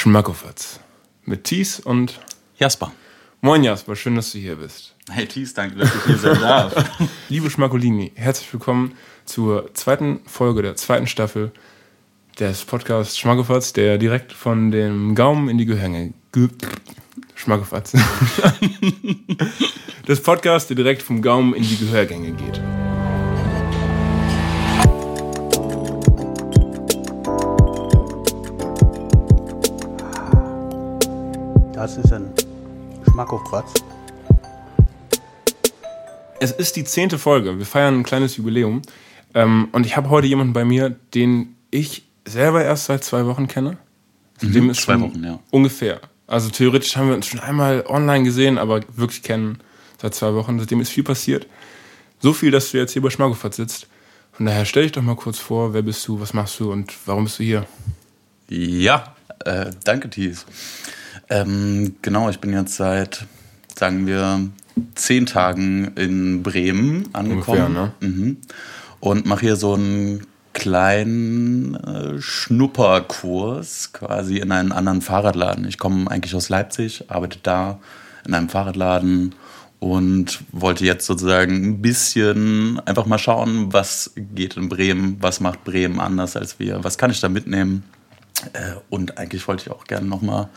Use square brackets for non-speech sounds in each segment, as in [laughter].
Schmackofatz. Mit Thies und Jasper. Moin Jasper, schön, dass du hier bist. Hey Thies, danke, dass ich hier sein darf. [laughs] Liebe Schmackolini, herzlich willkommen zur zweiten Folge der zweiten Staffel des Podcasts Schmackofatz, der direkt von dem Gaumen in die Gehänge. Ge Schmackofatz. [laughs] [laughs] das Podcast, der direkt vom Gaumen in die Gehörgänge geht. Das ist ein Schmackofatz. Es ist die zehnte Folge. Wir feiern ein kleines Jubiläum. Ähm, und ich habe heute jemanden bei mir, den ich selber erst seit zwei Wochen kenne. Also dem ist zwei schon Wochen, ja. Ungefähr. Also theoretisch haben wir uns schon einmal online gesehen, aber wirklich kennen seit zwei Wochen. Seitdem ist viel passiert. So viel, dass du jetzt hier bei Schmackofatz sitzt. Von daher stell dich doch mal kurz vor, wer bist du, was machst du und warum bist du hier? Ja, äh, danke Thies. Ähm, genau, ich bin jetzt seit, sagen wir, zehn Tagen in Bremen angekommen. Ungefähr, ne? mhm. Und mache hier so einen kleinen äh, Schnupperkurs quasi in einen anderen Fahrradladen. Ich komme eigentlich aus Leipzig, arbeite da in einem Fahrradladen und wollte jetzt sozusagen ein bisschen einfach mal schauen, was geht in Bremen, was macht Bremen anders als wir, was kann ich da mitnehmen. Äh, und eigentlich wollte ich auch gerne nochmal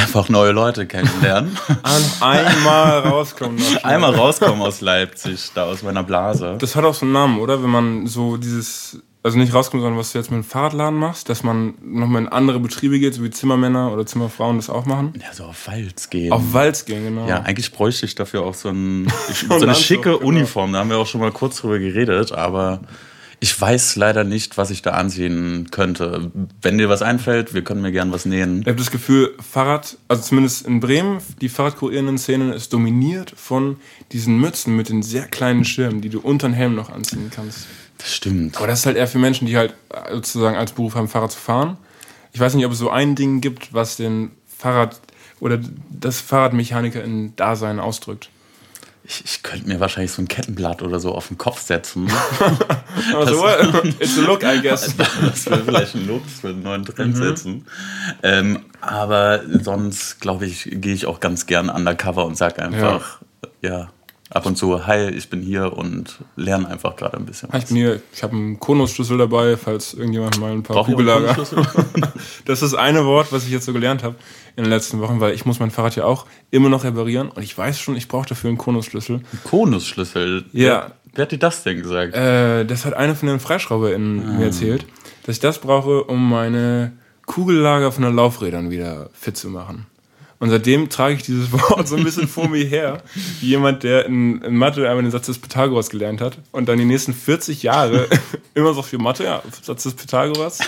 einfach neue Leute kennenlernen. An einmal [laughs] rauskommen. Einmal rauskommen aus Leipzig, da aus meiner Blase. Das hat auch so einen Namen, oder? Wenn man so dieses, also nicht rauskommt, sondern was du jetzt mit dem Fahrradladen machst, dass man nochmal in andere Betriebe geht, so wie Zimmermänner oder Zimmerfrauen das auch machen. Ja, so auf Walz gehen. Auf Walz gehen, genau. ja, eigentlich bräuchte ich dafür auch so, ein, [laughs] so eine schicke genau. Uniform. Da haben wir auch schon mal kurz drüber geredet, aber ich weiß leider nicht, was ich da anziehen könnte. Wenn dir was einfällt, wir können mir gern was nähen. Ich habe das Gefühl, Fahrrad, also zumindest in Bremen, die Fahrradkurierenden Szene ist dominiert von diesen Mützen mit den sehr kleinen Schirmen, die du unter den Helm noch anziehen kannst. Das stimmt. Aber das ist halt eher für Menschen, die halt äh, sozusagen als Beruf haben, Fahrrad zu fahren. Ich weiß nicht, ob es so ein Ding gibt, was den Fahrrad oder das Fahrradmechaniker in Dasein ausdrückt. Ich, ich könnte mir wahrscheinlich so ein Kettenblatt oder so auf den Kopf setzen. [laughs] Also, [laughs] it's a look, I guess. [laughs] Das wäre vielleicht ein Look, das würde einen neuen Trend setzen. Ähm, aber sonst, glaube ich, gehe ich auch ganz gern undercover und sage einfach, ja. Ab und zu, hi, ich bin hier und lerne einfach gerade ein bisschen. Ich bin hier, ich habe einen Konusschlüssel dabei, falls irgendjemand mal ein paar Kugellager. [laughs] Das ist das eine Wort, was ich jetzt so gelernt habe in den letzten Wochen, weil ich muss mein Fahrrad ja auch immer noch reparieren und ich weiß schon, ich brauche dafür einen Konusschlüssel. Konusschlüssel. Ja. Wer hat dir das denn gesagt? Äh, das hat eine von den FreischrauberInnen mir erzählt, dass ich das brauche, um meine Kugellager von den Laufrädern wieder fit zu machen. Und seitdem trage ich dieses [laughs] Wort so ein bisschen vor mir her, wie jemand, der in, in Mathe einmal den Satz des Pythagoras gelernt hat und dann die nächsten 40 Jahre [laughs] immer so für Mathe, ja, Satz des Pythagoras,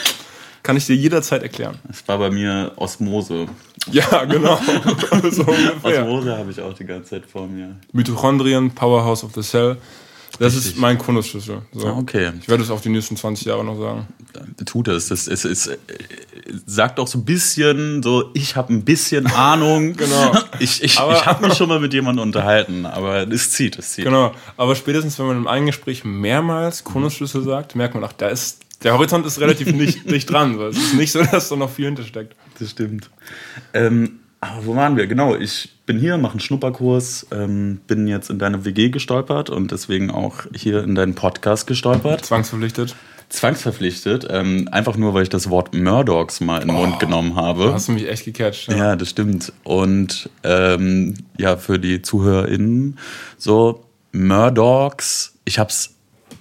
kann ich dir jederzeit erklären. Das war bei mir Osmose. Ja, genau. [laughs] so. Osmose habe ich auch die ganze Zeit vor mir. Mitochondrien, Powerhouse of the Cell. Das ist mein Konusschlüssel. So. Ah, okay. Ich werde es auch die nächsten 20 Jahre noch sagen. Tut es. Das ist, äh, sagt auch so ein bisschen, so ich habe ein bisschen Ahnung. [laughs] Genau. Ich, ich, Aber- ich habe mich [laughs] schon mal mit jemandem unterhalten, aber es zieht, es zieht. Genau, aber spätestens, wenn man im eigenen Gespräch mehrmals Konusschlüssel sagt, merkt man, ach, da ist, der Horizont ist relativ [laughs] nicht, nicht dran. So. Es ist nicht so, dass da noch viel hintersteckt. Das stimmt. Ähm, aber wo waren wir? Genau, ich bin hier, mache einen Schnupperkurs, ähm, bin jetzt in deine WG gestolpert und deswegen auch hier in deinen Podcast gestolpert. Zwangsverpflichtet. Zwangsverpflichtet, ähm, einfach nur, weil ich das Wort Murdochs mal in den Mund genommen habe. Da hast du mich echt gecatcht. Ja. Ja, das stimmt. Und ähm, ja, für die ZuhörerInnen, so Murdochs, ich habe es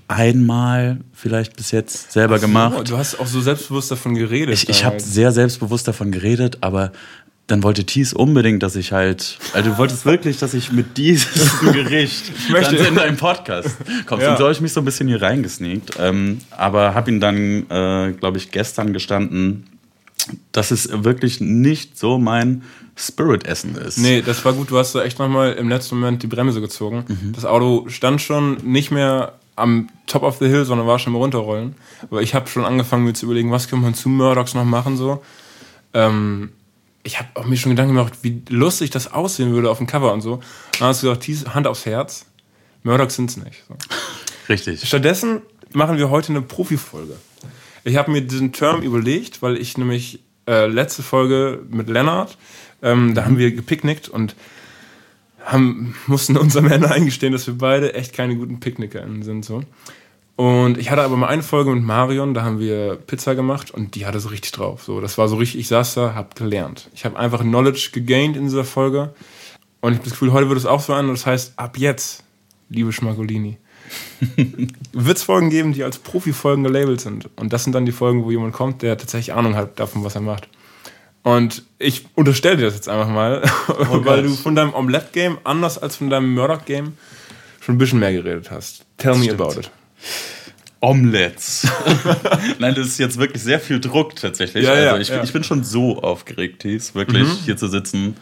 einmal vielleicht bis jetzt selber Oh, gemacht. du hast auch so selbstbewusst davon geredet. Ich, ich habe sehr selbstbewusst davon geredet, aber dann wollte Thies unbedingt, dass ich halt, also du wolltest wirklich, dass ich mit diesem [laughs] Gericht möchte- dann in deinen Podcast komme. Ja. Sonst habe ich mich so ein bisschen hier reingesneakt. Ähm, aber habe ihn dann, äh, glaube ich, gestern gestanden, dass es wirklich nicht so mein Spirit-Essen ist. Nee, das war gut. Du hast so echt nochmal im letzten Moment die Bremse gezogen. Mhm. Das Auto stand schon nicht mehr am Top of the Hill, sondern war schon im Runterrollen. Aber ich habe schon angefangen, mir zu überlegen, was können wir zu Murdochs noch machen so. Ähm, ich habe auch mir schon Gedanken gemacht, wie lustig das aussehen würde auf dem Cover und so. Dann hast du gesagt, Hand aufs Herz. Murdochs sind's nicht. So. Richtig. Stattdessen machen wir heute eine Profifolge. Ich habe mir diesen Term überlegt, weil ich nämlich äh, letzte Folge mit Lennart. Ähm, da haben wir gepicknickt und haben, mussten uns am Ende eingestehen, dass wir beide echt keine guten PicknickerInnen sind. So. Und ich hatte aber mal eine Folge mit Marion, da haben wir Pizza gemacht und die hatte so richtig drauf. So, das war so richtig, ich saß da, hab gelernt. Ich habe einfach Knowledge gegained in dieser Folge. Und ich habe das Gefühl, heute wird es auch so an. Und das heißt, ab jetzt, liebe Schmagolini, [laughs] wird es Folgen geben, die als Profi-Folgen gelabelt sind. Und das sind dann die Folgen, wo jemand kommt, der tatsächlich Ahnung hat davon, was er macht. Und ich unterstelle dir das jetzt einfach mal, Oh [laughs] weil du von deinem Omelette-Game, anders als von deinem Murdoch-Game, schon ein bisschen mehr geredet hast. Tell me Stimmt. about it. Omelettes. [laughs] Nein, das ist jetzt wirklich sehr viel Druck tatsächlich. Ja, also ich, ja. ich bin schon so aufgeregt, Thies, wirklich hier zu sitzen.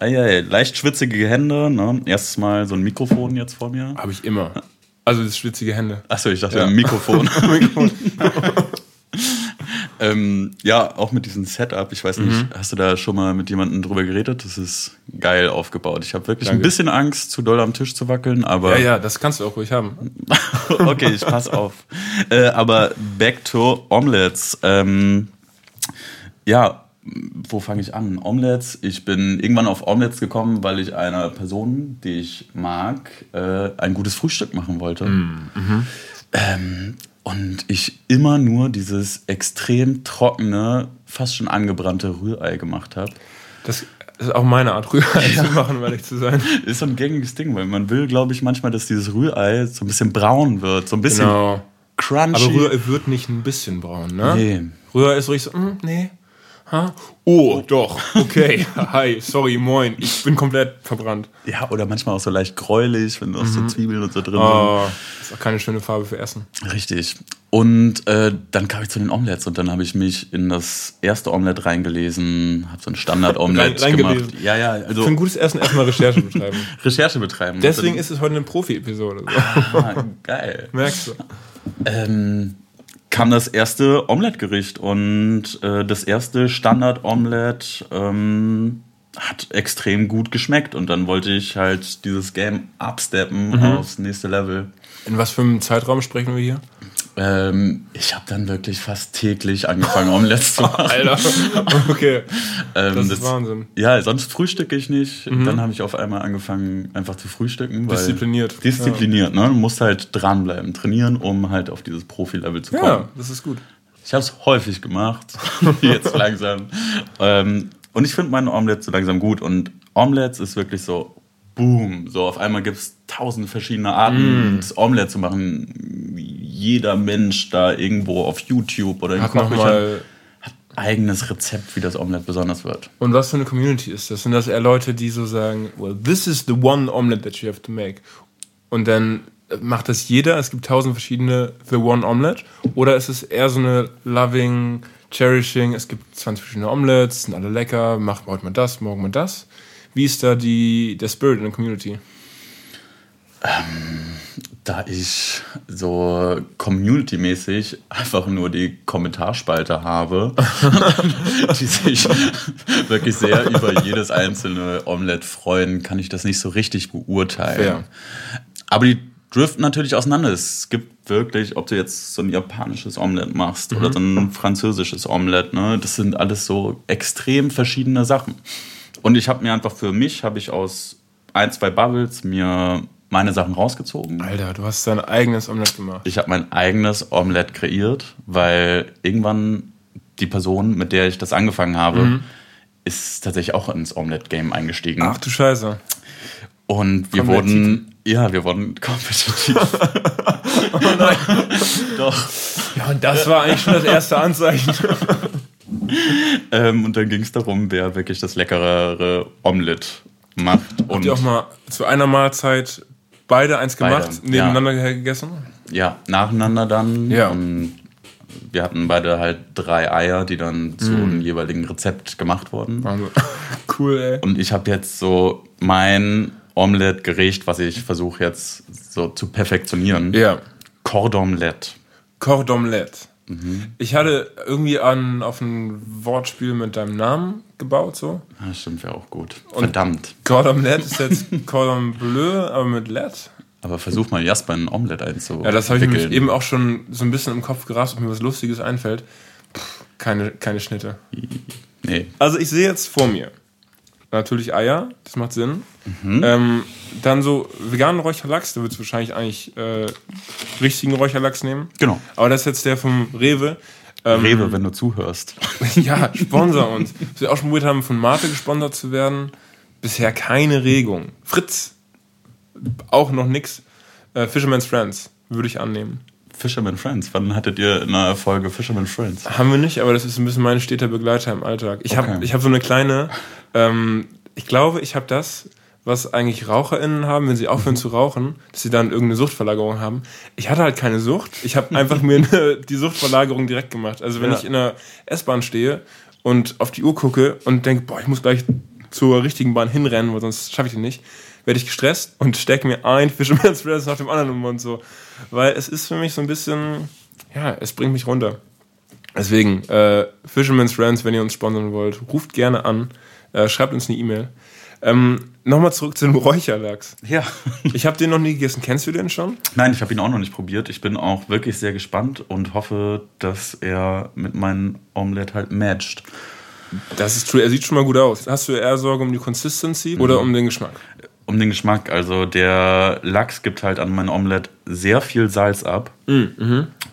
Eieiei, leicht schwitzige Hände. Ne? Erstes Mal so ein Mikrofon jetzt vor mir. Habe ich immer. Also das schwitzige Hände. Achso, ich dachte Ja. ein Mikrofon. [laughs] [laughs] Mikrofon. Ähm, ja, auch mit diesem Setup. Ich weiß nicht, Mhm. hast du da schon mal mit jemandem drüber geredet? Das ist geil aufgebaut. Ich habe wirklich ein Danke. bisschen Angst, zu doll am Tisch zu wackeln, aber Ja, ja, das kannst du auch ruhig haben. [laughs] okay, ich pass auf. Äh, aber back to Omelettes. Ähm, ja, wo fange ich an? Omelettes. Ich bin irgendwann auf Omelettes gekommen, weil ich einer Person, die ich mag, äh, ein gutes Frühstück machen wollte. Ähm, und ich immer nur dieses extrem trockene, fast schon angebrannte Rührei gemacht habe. Das ist auch meine Art, Rührei zu machen, um ehrlich zu sein. [laughs] Ist so ein gängiges Ding, weil man will, glaube ich, manchmal, dass dieses Rührei so ein bisschen braun wird, so ein bisschen Genau. crunchy. Aber Rührei wird nicht ein bisschen braun, ne? Nee. Rührei ist richtig so, mm, nee. Ha? Oh, doch. Okay. [laughs] Hi, sorry, moin. Ich bin komplett verbrannt. Ja, oder manchmal auch so leicht gräulich, wenn noch so Zwiebeln und so drin Oh, ist auch keine schöne Farbe für Essen. sind. Richtig. Und äh, dann kam ich zu den Omelettes und dann habe ich mich in das erste Omelette reingelesen, habe so ein Standard-Omelette [laughs] Rein- gemacht. Ja, ja, also Für ein gutes Essen erstmal Recherche betreiben. [laughs] Recherche betreiben. Deswegen ist es heute eine Profi-Episode. So. ah, geil. Merkst du? ähm, kam das erste Omelette-Gericht und äh, das erste Standard-Omelette ähm, hat extrem gut geschmeckt und dann wollte ich halt dieses Game upsteppen aufs nächste Level. In was für einem Zeitraum sprechen wir hier? Ähm, ich habe dann wirklich fast täglich angefangen, Omelettes zu [laughs] machen. Alter. Okay. Ähm, Das ist Wahnsinn. Ja, sonst frühstücke ich nicht. Dann habe ich auf einmal angefangen, einfach zu frühstücken. Diszipliniert. Diszipliniert, ne? Du musst halt dranbleiben, trainieren, um halt auf dieses Profi-Level zu kommen. Ja, das ist gut. Ich habe es häufig gemacht, [laughs] jetzt langsam. Ähm, und ich finde meine Omelettes so langsam gut. Und Omelettes ist wirklich so, boom, so auf einmal gibt es tausend verschiedene Arten, das Omelette zu machen. Jeder Mensch da irgendwo auf YouTube oder in Hat Kochbüchern hat eigenes Rezept, wie das Omelette besonders wird. Und was für eine Community ist das? Sind das eher Leute, die so sagen, well, this is the one omelet that you have to make? Und dann macht das jeder, es gibt tausend verschiedene The One Omelette? Oder ist es eher so eine loving, cherishing, es gibt 20 verschiedene Omelettes, sind alle lecker, macht heute mal das, morgen mal das? Wie ist da die, der Spirit in der Community? Da ich so community-mäßig einfach nur die Kommentarspalte habe, [laughs] die sich wirklich sehr über jedes einzelne Omelette freuen, kann ich das nicht so richtig beurteilen. Fair. Aber die driften natürlich auseinander. Es gibt wirklich, ob du jetzt so ein japanisches Omelette machst oder so ein französisches Omelette, ne, das sind alles so extrem verschiedene Sachen. Und ich habe mir einfach für mich, habe ich aus ein, zwei Bubbles mir meine Sachen rausgezogen. Alter, du hast dein eigenes Omelette gemacht. Ich habe mein eigenes Omelette kreiert, weil irgendwann die Person, mit der ich das angefangen habe, ist tatsächlich auch ins Omelette-Game eingestiegen. Ach du Scheiße. Und wir wurden, ja, wir wurden kompetitiv. [laughs] [laughs] Doch. Ja, und das war eigentlich schon das erste Anzeichen. [laughs] [laughs] Ähm, und dann ging es darum, wer wirklich das leckerere Omelette macht. Habt Und ihr auch mal zu einer Mahlzeit beide eins gemacht, Beide, nebeneinander gegessen? ja, nacheinander dann. Ja. Und wir hatten beide halt drei Eier, die dann zu Mhm. einem jeweiligen Rezept gemacht wurden. Also, [laughs] cool, ey. Und ich habe jetzt so mein Omelette-Gericht, was ich versuche jetzt so zu perfektionieren. Ja. Cordomelette. Cordomelette. Ich hatte irgendwie an, auf ein Wortspiel mit deinem Namen gebaut, so. Ah, stimmt, wäre auch gut. Verdammt. Cordomelette [laughs] ist jetzt Cordon Bleu, aber mit Let. Aber versuch mal Jasper in ein Omelette einzuwickeln. Ja, das habe ich mir eben auch schon so ein bisschen im Kopf gerast, ob mir was Lustiges einfällt. Pff, keine, keine Schnitte. Nee. Also ich sehe jetzt vor mir natürlich Eier, das macht Sinn. Ähm, dann so veganen Räucherlachs, da würdest du wahrscheinlich eigentlich äh, richtigen Räucherlachs nehmen. Genau. Aber das ist jetzt der vom Rewe. Ähm, Rewe, wenn du zuhörst. [laughs] ja, sponsor uns. Was wir auch schon probiert haben, von Mate gesponsert zu werden. Bisher keine Regung. Fritz, auch noch nix. Äh, Fisherman's Friends, würde ich annehmen. Fisherman Friends. Wann hattet ihr in einer Folge Fisherman Friends? Haben wir nicht, aber das ist ein bisschen mein steter Begleiter im Alltag. Ich habe Okay. ich hab so eine kleine, ähm, ich glaube, ich habe das, was eigentlich RaucherInnen haben, wenn sie aufhören zu rauchen, dass sie dann irgendeine Suchtverlagerung haben. Ich hatte halt keine Sucht. Ich habe [laughs] einfach mir eine, die Suchtverlagerung direkt gemacht. Also wenn Ja. ich in der S-Bahn stehe und auf die Uhr gucke und denke, boah, ich muss gleich zur richtigen Bahn hinrennen, weil sonst schaffe ich die nicht, werde ich gestresst und stecke mir ein Fisherman's Friends nach dem anderen im Mund so. Weil es ist für mich so ein bisschen, ja, es bringt mich runter. Deswegen, äh, Fisherman's Friends, wenn ihr uns sponsern wollt, ruft gerne an, äh, schreibt uns eine E-Mail. Ähm, Nochmal zurück zu dem Räucherlachs. Ja. Ich habe den noch nie gegessen. Kennst du den schon? Nein, ich habe ihn auch noch nicht probiert. Ich bin auch wirklich sehr gespannt und hoffe, dass er mit meinem Omelette halt matcht. Das ist true. Er sieht schon mal gut aus. Hast du eher Sorge um die Consistency oder um den Geschmack? Um den Geschmack. Also der Lachs gibt halt an mein Omelette sehr viel Salz ab.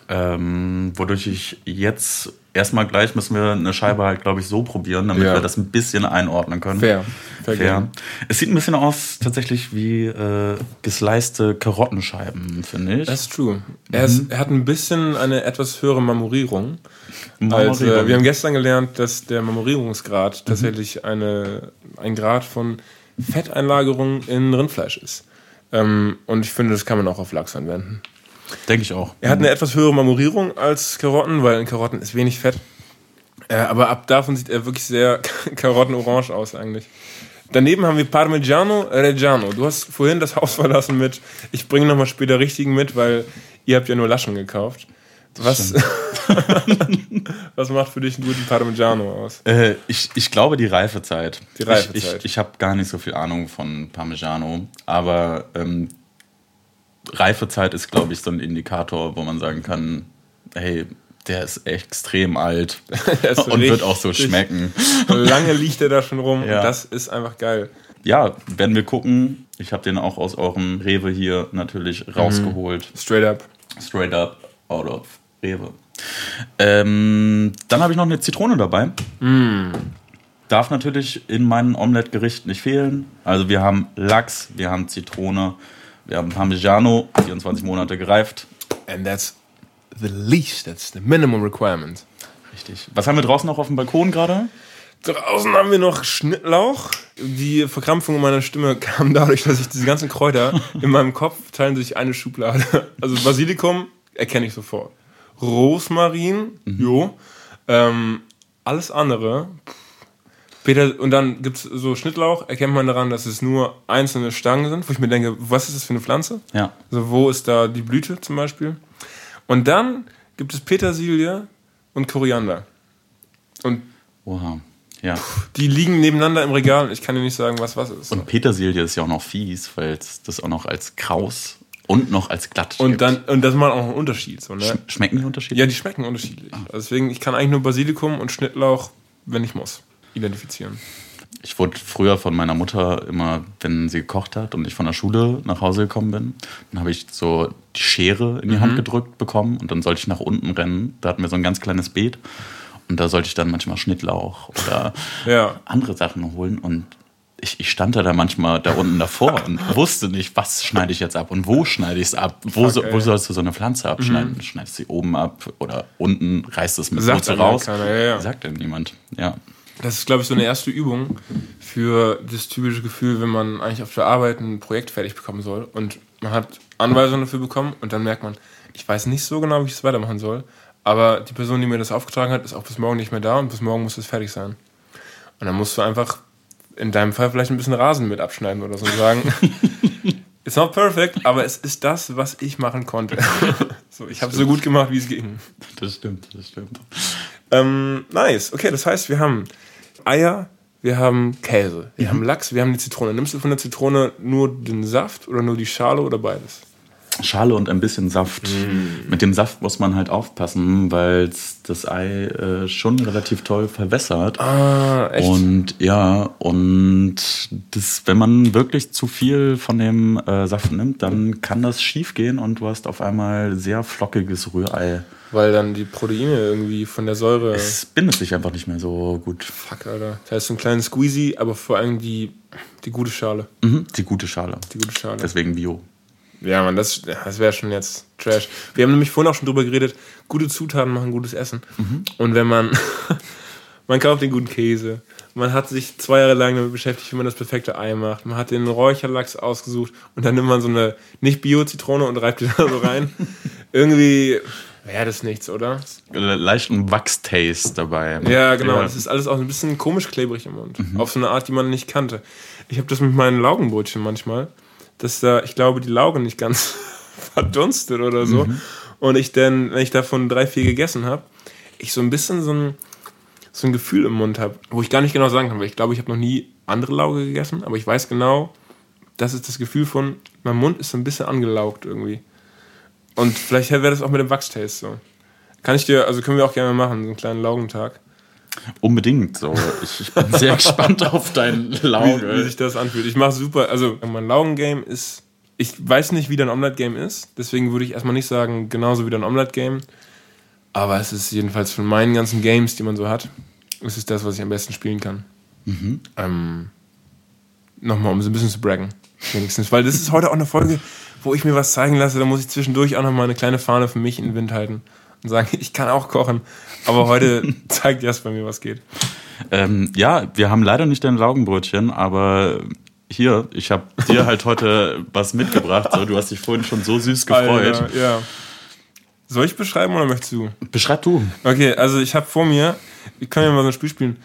Ähm, wodurch ich jetzt erstmal gleich müssen wir eine Scheibe halt, glaube ich, so probieren, damit Ja. wir das ein bisschen einordnen können. Fair. Fair Fair. Es sieht ein bisschen aus tatsächlich wie äh, gesleiste Karottenscheiben, finde ich. Das ist true. Er, ist, er hat ein bisschen eine etwas höhere Marmorierung. Als, äh, Marmorierung. wir haben gestern gelernt, dass der Marmorierungsgrad tatsächlich eine, ein Grad von Fetteinlagerung in Rindfleisch ist. Ähm, und ich finde, das kann man auch auf Lachs anwenden. Denke ich auch. Er hat eine etwas höhere Marmorierung als Karotten, weil in Karotten ist wenig Fett. Äh, aber ab davon sieht er wirklich sehr [laughs] karottenorange aus eigentlich. Daneben haben wir Parmigiano Reggiano. Du hast vorhin das Haus verlassen mit, ich bringe nochmal später richtigen mit, weil ihr habt ja nur Laschen gekauft. Was, [laughs] was macht für dich einen guten Parmigiano aus? Äh, ich, ich glaube die Reifezeit. Die Reifezeit. Ich, ich, ich habe gar nicht so viel Ahnung von Parmigiano, aber ähm, Reifezeit ist, glaube ich, so ein Indikator, wo man sagen kann, hey, der ist extrem alt [laughs] ist [laughs] und wird auch so schmecken. Lange liegt er da schon rum Ja. und das ist einfach geil. Ja, werden wir gucken. Ich habe den auch aus eurem Rewe hier natürlich rausgeholt. Straight up. Straight up out of Rewe. Ähm, dann habe ich noch eine Zitrone dabei. Darf natürlich in meinem Omelette-Gericht nicht fehlen. Also wir haben Lachs, wir haben Zitrone, wir haben Parmigiano, 24 Monate gereift. And that's the least, that's the minimum requirement. Richtig. Was haben wir draußen noch auf dem Balkon gerade? Draußen haben wir noch Schnittlauch. Die Verkrampfung meiner Stimme [laughs] kam dadurch, dass ich diese ganzen Kräuter in meinem Kopf teilen sich eine Schublade. Also Basilikum erkenne ich sofort. Rosmarin, jo. Ähm, alles andere. Peter, und dann gibt es so Schnittlauch, erkennt man daran, dass es nur einzelne Stangen sind, wo ich mir denke, was ist das für eine Pflanze? Ja. Also wo ist da die Blüte zum Beispiel? Und dann gibt es Petersilie und Koriander. Und Oha. Ja. die liegen nebeneinander im Regal ich kann dir nicht sagen, was was ist. Und Petersilie ist ja auch noch fies, weil es das auch noch als Kraus und noch als glatt Und gibt. dann, und das macht auch einen Unterschied. So, ne? Sch- Schmecken die unterschiedlich? Ja, die schmecken unterschiedlich. Also deswegen, ich kann eigentlich nur Basilikum und Schnittlauch, wenn ich muss, identifizieren. Ich wurde früher von meiner Mutter immer, wenn sie gekocht hat und ich von der Schule nach Hause gekommen bin, dann habe ich so die Schere in die Mhm. Hand gedrückt bekommen und dann sollte ich nach unten rennen. Da hatten wir so ein ganz kleines Beet und da sollte ich dann manchmal Schnittlauch oder [laughs] Ja. andere Sachen holen und ich, ich stand da, da manchmal da unten davor und wusste nicht, was schneide ich jetzt ab und wo schneide ich es ab. Wo, so, wo sollst du so eine Pflanze abschneiden? Schneidest du sie oben ab oder unten, reißt es mit Wurzel raus? keiner, ja, ja. Sagt denn niemand, ja. Das ist, glaube ich, so eine erste Übung für das typische Gefühl, wenn man eigentlich auf der Arbeit ein Projekt fertig bekommen soll und man hat Anweisungen dafür bekommen und dann merkt man, ich weiß nicht so genau, wie ich es weitermachen soll, aber die Person, die mir das aufgetragen hat, ist auch bis morgen nicht mehr da und bis morgen muss es fertig sein. Und dann musst du einfach in deinem Fall vielleicht ein bisschen Rasen mit abschneiden oder so und sagen, [laughs] it's not perfect, aber es ist das, was ich machen konnte. [laughs] so, ich habe es so gut gemacht, wie es ging. Das stimmt, das stimmt. Ähm, nice. Okay, das heißt, wir haben Eier, wir haben Käse, wir haben Lachs, wir haben die Zitrone. Nimmst du von der Zitrone nur den Saft oder nur die Schale oder beides? Schale und ein bisschen Saft. Mm. Mit dem Saft muss man halt aufpassen, weil das Ei äh, schon relativ toll verwässert. Ah, echt? Und ja, und das, wenn man wirklich zu viel von dem äh, Saft nimmt, dann kann das schief gehen und du hast auf einmal sehr flockiges Rührei. Weil dann die Proteine irgendwie von der Säure. Es bindet sich einfach nicht mehr so gut. Fuck, Alter. Das heißt so ein kleines Squeezy, aber vor allem die, die gute Schale. Mhm, die gute Schale. Die gute Schale. Deswegen Bio. Ja, man, das, das wäre schon jetzt Trash. Wir haben nämlich vorhin auch schon drüber geredet, gute Zutaten machen gutes Essen. Und wenn man, [laughs] man kauft den guten Käse, man hat sich zwei Jahre lang damit beschäftigt, wie man das perfekte Ei macht, man hat den Räucherlachs ausgesucht und dann nimmt man so eine nicht-Bio-Zitrone und reibt die da so rein. [laughs] Irgendwie wäre das nichts, oder? Le- Leichten Wachstaste dabei. Ja, genau. Ja. Das ist alles auch ein bisschen komisch klebrig im Mund. Auf so eine Art, die man nicht kannte. Ich habe das mit meinen Laugenbrötchen manchmal, dass da, ich glaube, die Lauge nicht ganz [laughs] verdunstet oder so. Und ich dann, wenn ich davon drei, vier gegessen habe, ich so ein bisschen so ein, so ein Gefühl im Mund habe, wo ich gar nicht genau sagen kann, weil ich glaube, ich habe noch nie andere Lauge gegessen, aber ich weiß genau, das ist das Gefühl von, mein Mund ist so ein bisschen angelaugt irgendwie. Und vielleicht wäre das auch mit dem Wachstaste so. Kann ich dir, also können wir auch gerne mal machen, so einen kleinen Laugentag. Unbedingt so. Ich, ich bin sehr [laughs] gespannt auf dein wie, wie Lauge. sich das anfühlt. Ich mache super, also mein Laugen-Game ist, ich weiß nicht, wie dein Omelette-Game ist, deswegen würde ich erstmal nicht sagen, genauso wie dein Omelette-Game, aber es ist jedenfalls von meinen ganzen Games, die man so hat, es ist das, was ich am besten spielen kann. Ähm, Nochmal, um so ein bisschen zu braggen, wenigstens, weil das ist heute auch eine Folge, wo ich mir was zeigen lasse, da muss ich zwischendurch auch nochmal eine kleine Fahne für mich in den Wind halten und sagen, ich kann auch kochen, aber heute [laughs] zeigt Jasper mir, was geht. Ähm, ja, wir haben leider nicht dein Laugenbrötchen, aber hier, ich habe dir halt heute [laughs] was mitgebracht. So, du hast dich vorhin schon so süß gefreut. Alter, ja. Soll ich beschreiben oder möchtest du? Beschreib du. Okay, also ich habe vor mir, wir können ja mal so ein Spiel spielen.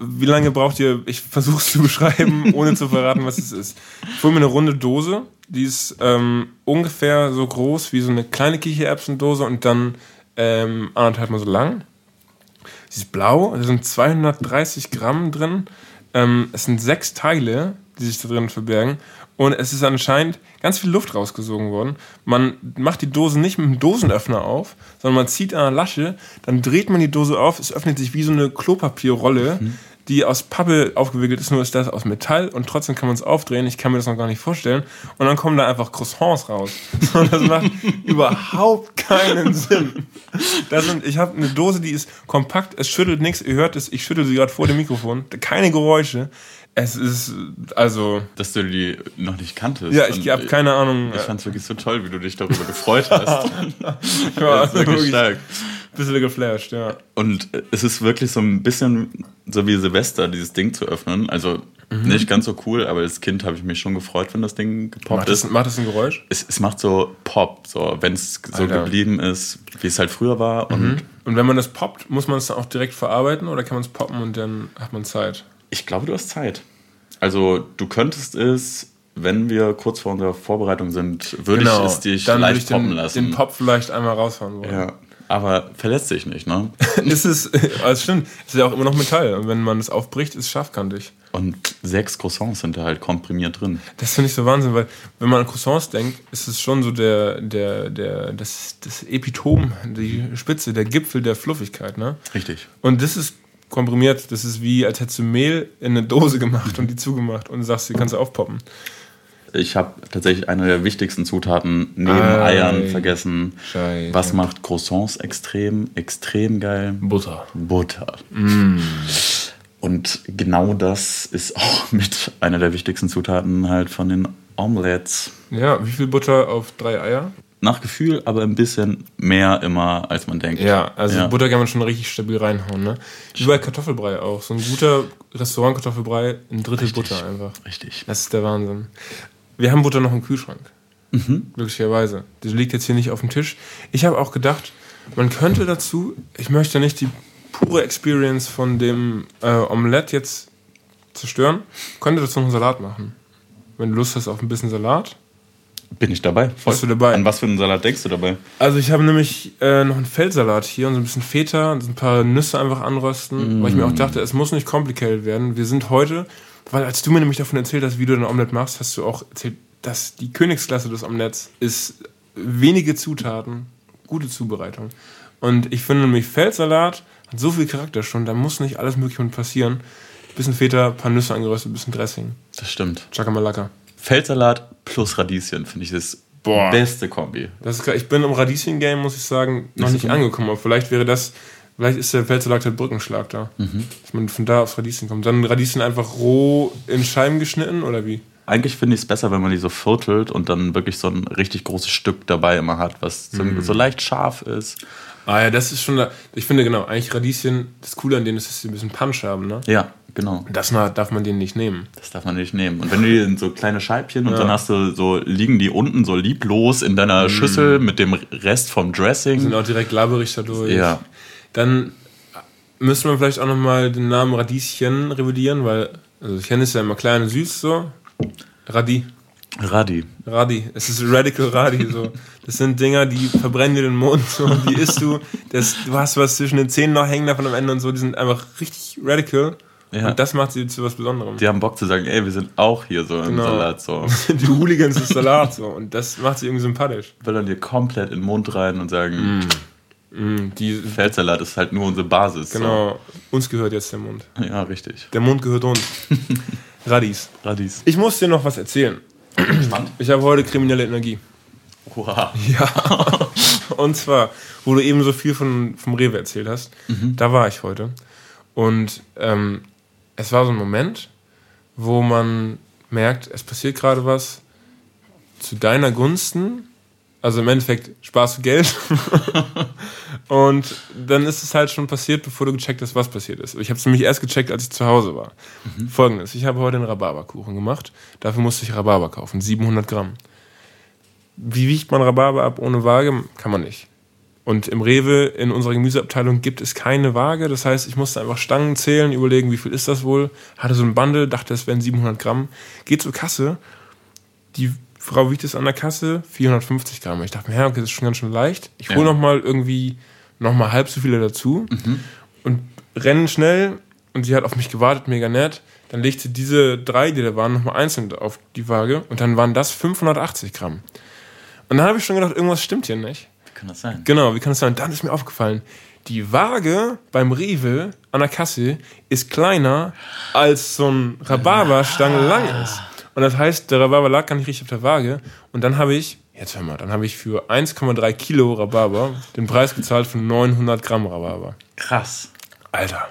Wie lange braucht ihr, ich versuche es zu beschreiben, [laughs] ohne zu verraten, was es ist. Vor mir eine runde Dose, die ist ähm, ungefähr so groß wie so eine kleine Kichererbsendose und dann ähm, anderthalb Mal so lang. Sie ist blau, da sind 230 Gramm drin. Ähm, es sind sechs Teile, die sich da drin verbergen. Und es ist anscheinend ganz viel Luft rausgesogen worden. Man macht die Dose nicht mit einem Dosenöffner auf, sondern man zieht an einer Lasche, dann dreht man die Dose auf, es öffnet sich wie so eine Klopapierrolle, die aus Pappe aufgewickelt ist, nur ist das aus Metall und trotzdem kann man es aufdrehen. Ich kann mir das noch gar nicht vorstellen. Und dann kommen da einfach Croissants raus. [laughs] Und das macht überhaupt keinen [laughs] Sinn. Das sind, ich habe eine Dose, die ist kompakt, es schüttelt nichts. Ihr hört es, ich schüttel sie gerade vor dem Mikrofon. Keine Geräusche. Es ist, also, Dass du die noch nicht kanntest. ja, ich habe keine Ahnung. Ich fand es wirklich so toll, wie du dich darüber gefreut hast. Ich war Das ist wirklich stark. Bisschen geflasht, ja. Und es ist wirklich so ein bisschen so wie Silvester, dieses Ding zu öffnen. Also Mhm. nicht ganz so cool, aber als Kind habe ich mich schon gefreut, wenn das Ding gepoppt Macht das, ist. macht das ein Geräusch? Es, es macht so Pop, so wenn es so Alter. Mhm. geblieben ist, wie es halt früher war. Und Und wenn man das poppt, muss man es dann auch direkt verarbeiten oder kann man es poppen und dann hat man Zeit? ich glaube, du hast Zeit. Also du könntest es, wenn wir kurz vor unserer Vorbereitung sind, würde ich es dich Genau. leicht ich den, poppen lassen. den Pop vielleicht einmal raushauen wollen. ja. Aber verletzt dich nicht, ne? [laughs] ist es, also stimmt, ist ja auch immer noch Metall. Und wenn man es aufbricht, ist es scharfkantig. Und sechs Croissants sind da halt komprimiert drin. Das finde ich so Wahnsinn, weil wenn man an Croissants denkt, ist es schon so der, der, der, das, das Epitom, die Spitze, der Gipfel der Fluffigkeit, ne? Richtig. Und das ist komprimiert, das ist wie, als hättest du Mehl in eine Dose gemacht und die zugemacht und sagst, die kannst du aufpoppen. Ich habe tatsächlich eine der wichtigsten Zutaten neben Ei. Eiern vergessen. Scheiße. Was macht Croissants extrem, extrem geil? Butter. Butter. Mm. Und genau das ist auch [laughs] mit einer der wichtigsten Zutaten halt von den Omelettes. Ja, wie viel Butter auf drei Eier? Nach Gefühl, aber ein bisschen mehr immer, als man denkt. Ja, also Ja. Butter kann man schon richtig stabil reinhauen, ne? Wie bei Kartoffelbrei auch. So ein guter Restaurant-Kartoffelbrei, ein Drittel Butter einfach. Richtig. Das ist der Wahnsinn. Wir haben Butter noch im Kühlschrank. Glücklicherweise. Die liegt jetzt hier nicht auf dem Tisch. Ich habe auch gedacht, man könnte dazu, ich möchte nicht die pure Experience von dem äh, Omelette jetzt zerstören, könnte dazu noch einen Salat machen. Wenn du Lust hast auf ein bisschen Salat. Bin ich dabei? Voll. Bist du dabei? An was für einen Salat denkst du dabei? Also ich habe nämlich äh, noch einen Feldsalat hier und so ein bisschen Feta und so ein paar Nüsse einfach anrösten, weil ich mir auch dachte, es muss nicht complicated werden. Wir sind heute, weil als du mir nämlich davon erzählt hast, wie du dein Omelette machst, hast du auch erzählt, dass die Königsklasse des Omelettes ist wenige Zutaten, gute Zubereitung. Und ich finde nämlich Feldsalat hat so viel Charakter schon, da muss nicht alles mögliche mit passieren. Bisschen Feta, paar Nüsse angeröstet, bisschen Dressing. Das stimmt. Chakamalaka. Feldsalat plus Radieschen finde ich das Boah. beste Kombi. Das ist, ich bin im Radieschen-Game, muss ich sagen, noch Nicht angekommen. Aber vielleicht wäre das, vielleicht ist der Feldsalat der Brückenschlag da. Mhm. Dass man von da aufs Radieschen kommt. Dann Radieschen einfach roh in Scheiben geschnitten oder wie? Eigentlich finde ich es besser, wenn man die so viertelt und dann wirklich so ein richtig großes Stück dabei immer hat, was so, Mhm. so leicht scharf ist. Ah ja, das ist schon, da, ich finde genau, eigentlich Radieschen, das Coole an denen ist, dass sie ein bisschen Punch haben, ne? Ja, genau. Das darf man denen nicht nehmen. Das darf man nicht nehmen. Und wenn du die in so kleine Scheibchen und dann hast du so, liegen die unten so lieblos in deiner Schüssel mit dem Rest vom Dressing. Sind auch direkt laberig dadurch. Ja. Dann müsste man vielleicht auch nochmal den Namen Radieschen revidieren, weil, also kenne es ja immer klein und süß so. Radi. Radi. Radi. Es ist Radical Radi. So. Das sind Dinger, die verbrennen dir den Mund. So. Die isst du. Das, du hast was zwischen den Zähnen noch hängen davon am Ende und so. Die sind einfach richtig radical. Ja. Und das macht sie zu was Besonderem. Die haben Bock zu sagen, ey, wir sind auch hier so im Genau. Salat. So. [laughs] Die Hooligans des Salats. So. Und das macht sie irgendwie sympathisch. Böllern dir komplett in den Mund rein und sagen, Mm, Die, Feldsalat ist halt nur unsere Basis. genau. Uns gehört jetzt der Mund. So. Ja, richtig. Der Mund gehört uns. [laughs] Radis. Radis. Ich muss dir noch was erzählen. Spannend. Ich habe heute kriminelle Energie. Wow. [laughs] Ja. Und zwar, wo du eben so viel von, vom Rewe erzählt hast, da war ich heute. Und ähm, es war so ein Moment, wo man merkt, es passiert gerade was zu deiner Gunsten. Also im Endeffekt sparst du Geld. [laughs] Und dann ist es halt schon passiert, bevor du gecheckt hast, was passiert ist. Ich habe es nämlich erst gecheckt, als ich zu Hause war. Folgendes, ich habe heute einen Rhabarberkuchen gemacht. Dafür musste ich Rhabarber kaufen, 700 Gramm. Wie wiegt man Rhabarber ab ohne Waage? Kann man nicht. Und im Rewe, in unserer Gemüseabteilung, gibt es keine Waage. Das heißt, ich musste einfach Stangen zählen, überlegen, wie viel ist das wohl. Hatte so ein Bundle, dachte, es wären 700 Gramm. Geht zur Kasse. Die Frau wiegt es an der Kasse 450 Gramm. Ich dachte mir, ja, okay, das ist schon ganz schön leicht. Ich hole Ja. noch mal irgendwie noch mal halb so viele dazu und rennen schnell. Und sie hat auf mich gewartet, mega nett. Dann legte sie diese drei, die da waren, noch mal einzeln auf die Waage. Und dann waren das 580 Gramm. Und dann habe ich schon gedacht, irgendwas stimmt hier nicht. Wie kann das sein? Genau, wie kann es sein? Dann ist mir aufgefallen, die Waage beim Rewe an der Kasse ist kleiner, als so ein Rhabarberstange lang ist. Und das heißt, der Rhabarber lag gar nicht richtig auf der Waage. Und dann habe ich, jetzt hör mal, dann habe ich für 1,3 Kilo Rhabarber den Preis gezahlt von 900 Gramm Rhabarber. Krass. Alter.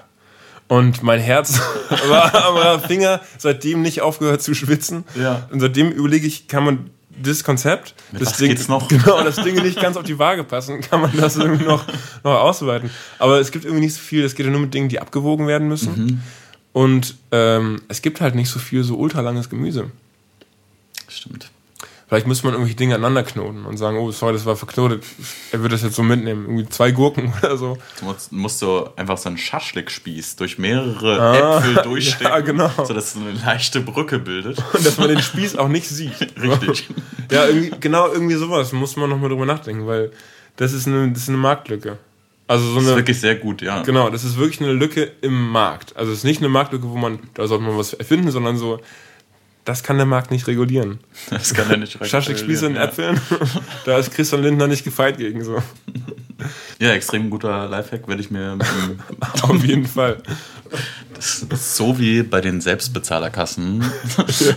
Und mein Herz [laughs] war am Finger seitdem nicht aufgehört zu schwitzen. Ja. Und seitdem überlege ich, kann man das Konzept, Mit das was geht's noch? [laughs] genau, dass Dinge nicht ganz auf die Waage passen, kann man das irgendwie noch, noch ausweiten. Aber es gibt irgendwie nicht so viel, es geht ja nur mit Dingen, die abgewogen werden müssen. Mhm. Und ähm, es gibt halt nicht so viel so ultralanges Gemüse. Stimmt. Vielleicht müsste man irgendwelche Dinge aneinander knoten und sagen, oh, sorry, das war verknotet. Er würde das jetzt so mitnehmen. Irgendwie zwei Gurken [laughs] oder so. Du musst, musst du einfach so einen Schaschlikspieß durch mehrere Ah, Äpfel [laughs] durchstecken, ja, genau. sodass es so eine leichte Brücke bildet. [laughs] Und dass man den Spieß auch nicht sieht. Richtig. Ja, irgendwie, genau irgendwie sowas. Muss man nochmal drüber nachdenken, weil das ist eine, das ist eine Marktlücke. Also so Das ist eine. wirklich sehr gut, ja. Genau, das ist wirklich eine Lücke im Markt. Also es ist nicht eine Marktlücke, wo man, da sollte man was erfinden, sondern so, das kann der Markt nicht regulieren. Das kann er nicht [laughs] Schaschlikspieße in ja. Äpfeln, [laughs] da ist Christian Lindner nicht gefeit gegen so. Ja, extrem guter Lifehack werde ich mir. [laughs] Auf jeden Fall. Das ist so wie bei den Selbstbezahlerkassen,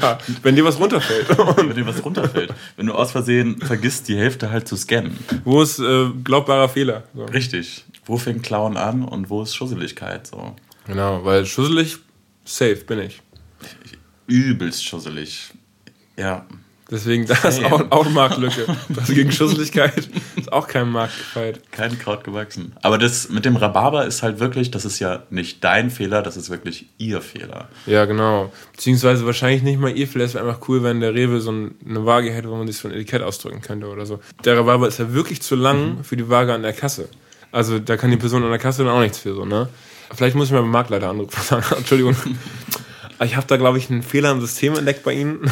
Ja, wenn dir was runterfällt. wenn dir was runterfällt. Wenn du aus Versehen vergisst, die Hälfte halt zu scannen. Wo ist äh, glaubbarer Fehler? So. Richtig. Wo fängt Klauen an und wo ist Schusseligkeit? So. Genau, weil schusselig, safe bin ich. Übelst schusselig. Ja. Deswegen, das ist auch, auch eine Marktlücke. Das gegen Schusseligkeit ist auch kein Marktgefeit. Kein Kraut gewachsen. Aber das mit dem Rhabarber ist halt wirklich, das ist ja nicht dein Fehler, das ist wirklich ihr Fehler. Ja, genau. Beziehungsweise wahrscheinlich nicht mal ihr Fehler. Es wäre einfach cool, wenn der Rewe so ein- eine Waage hätte, wo man sich so ein Etikett ausdrücken könnte oder so. Der Rhabarber ist ja wirklich zu lang für die Waage an der Kasse. Also da kann die Person an der Kasse dann auch nichts für, so, ne? Vielleicht muss ich mal beim Marktleiter anrufen. [laughs] Entschuldigung. Ich habe da, glaube ich, einen Fehler im System entdeckt bei Ihnen.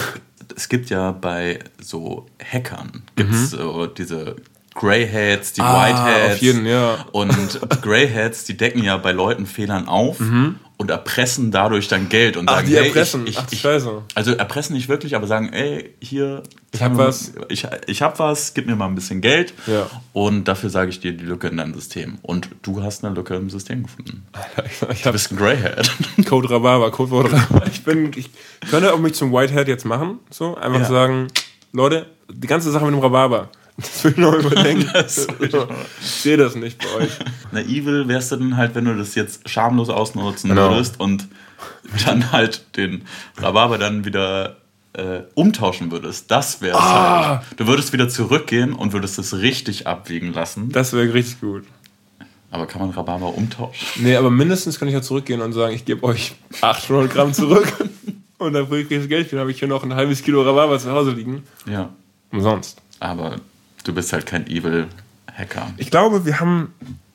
Es gibt ja bei so Hackern, gibt es so diese Greyheads, die Whiteheads. auf jeden, ja. Und Greyheads, die decken ja bei Leuten Fehlern auf und und erpressen dadurch dann Geld und Ach, sagen, die hey, erpressen. ich, ich, Ach, ich, Scheiße. also erpressen nicht wirklich, aber sagen, ey, hier, Ich hab was. Ich, ich hab was, gib mir mal ein bisschen Geld Ja. und dafür sage ich dir die Lücke in deinem System. Und du hast eine Lücke im System gefunden. Ich Du bist ein Greyhead. [laughs] Code Rhabarber, Codewort Rhabarber. Ich bin, ich könnte auch mich zum Whitehead jetzt machen, so einfach Ja. sagen, Leute, die ganze Sache mit dem Rhabarber, das will ich noch überdenken. [laughs] Das ich noch- ich sehe das nicht bei euch. Na, evil wärst du dann halt, wenn du das jetzt schamlos ausnutzen Genau. würdest und dann halt den Rhabarber dann wieder äh, umtauschen würdest. Das wäre Ah! halt. Du würdest wieder zurückgehen und würdest es richtig abwiegen lassen. Das wäre richtig gut. Aber kann man Rhabarber umtauschen? Nee, aber mindestens kann ich ja zurückgehen und sagen, ich gebe euch 800 Gramm zurück [laughs] und dann kriege ich das Geld wieder. habe ich hier noch ein halbes Kilo Rhabarber zu Hause liegen. Ja. Umsonst. Aber du bist halt kein evil Hacker. Ich glaube, wir haben,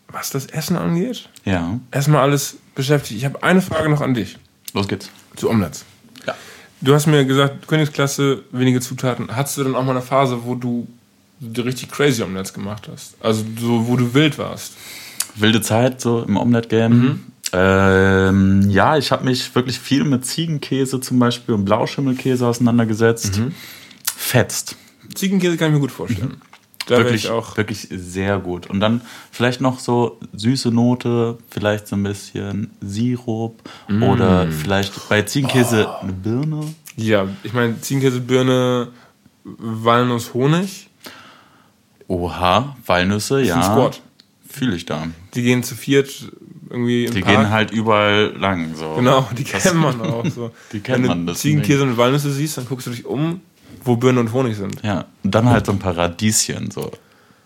was das Essen angeht, Ja. erstmal alles beschäftigt. Ich habe eine Frage noch an dich Los geht's. zu Omelettes. Ja. Du hast mir gesagt, Königsklasse, wenige Zutaten. Hattest du dann auch mal eine Phase, wo du die richtig crazy Omelettes gemacht hast? Also so, wo du wild warst? Wilde Zeit so im Omelette-Game. Ähm, ja, ich habe mich wirklich viel mit Ziegenkäse zum Beispiel und Blauschimmelkäse auseinandergesetzt. Fetzt. Ziegenkäse kann ich mir gut vorstellen. Da wirklich, ich auch. wirklich sehr gut. Und dann vielleicht noch so süße Note, vielleicht so ein bisschen Sirup oder vielleicht bei Ziegenkäse eine Birne. Ja, ich meine, Ziegenkäse, Birne, Walnuss, Honig. Oha, Walnüsse, ja. ein Squad. Fühle ich da. Die gehen zu viert irgendwie im Die Park. gehen halt überall lang. So. Genau, die Das- kennt man auch so. [laughs] Die kennt Wenn man, du das Ziegenkäse und Walnüsse siehst, dann guckst du dich um, wo Birne und Honig sind. Ja, und dann halt so ein paar Radieschen, so.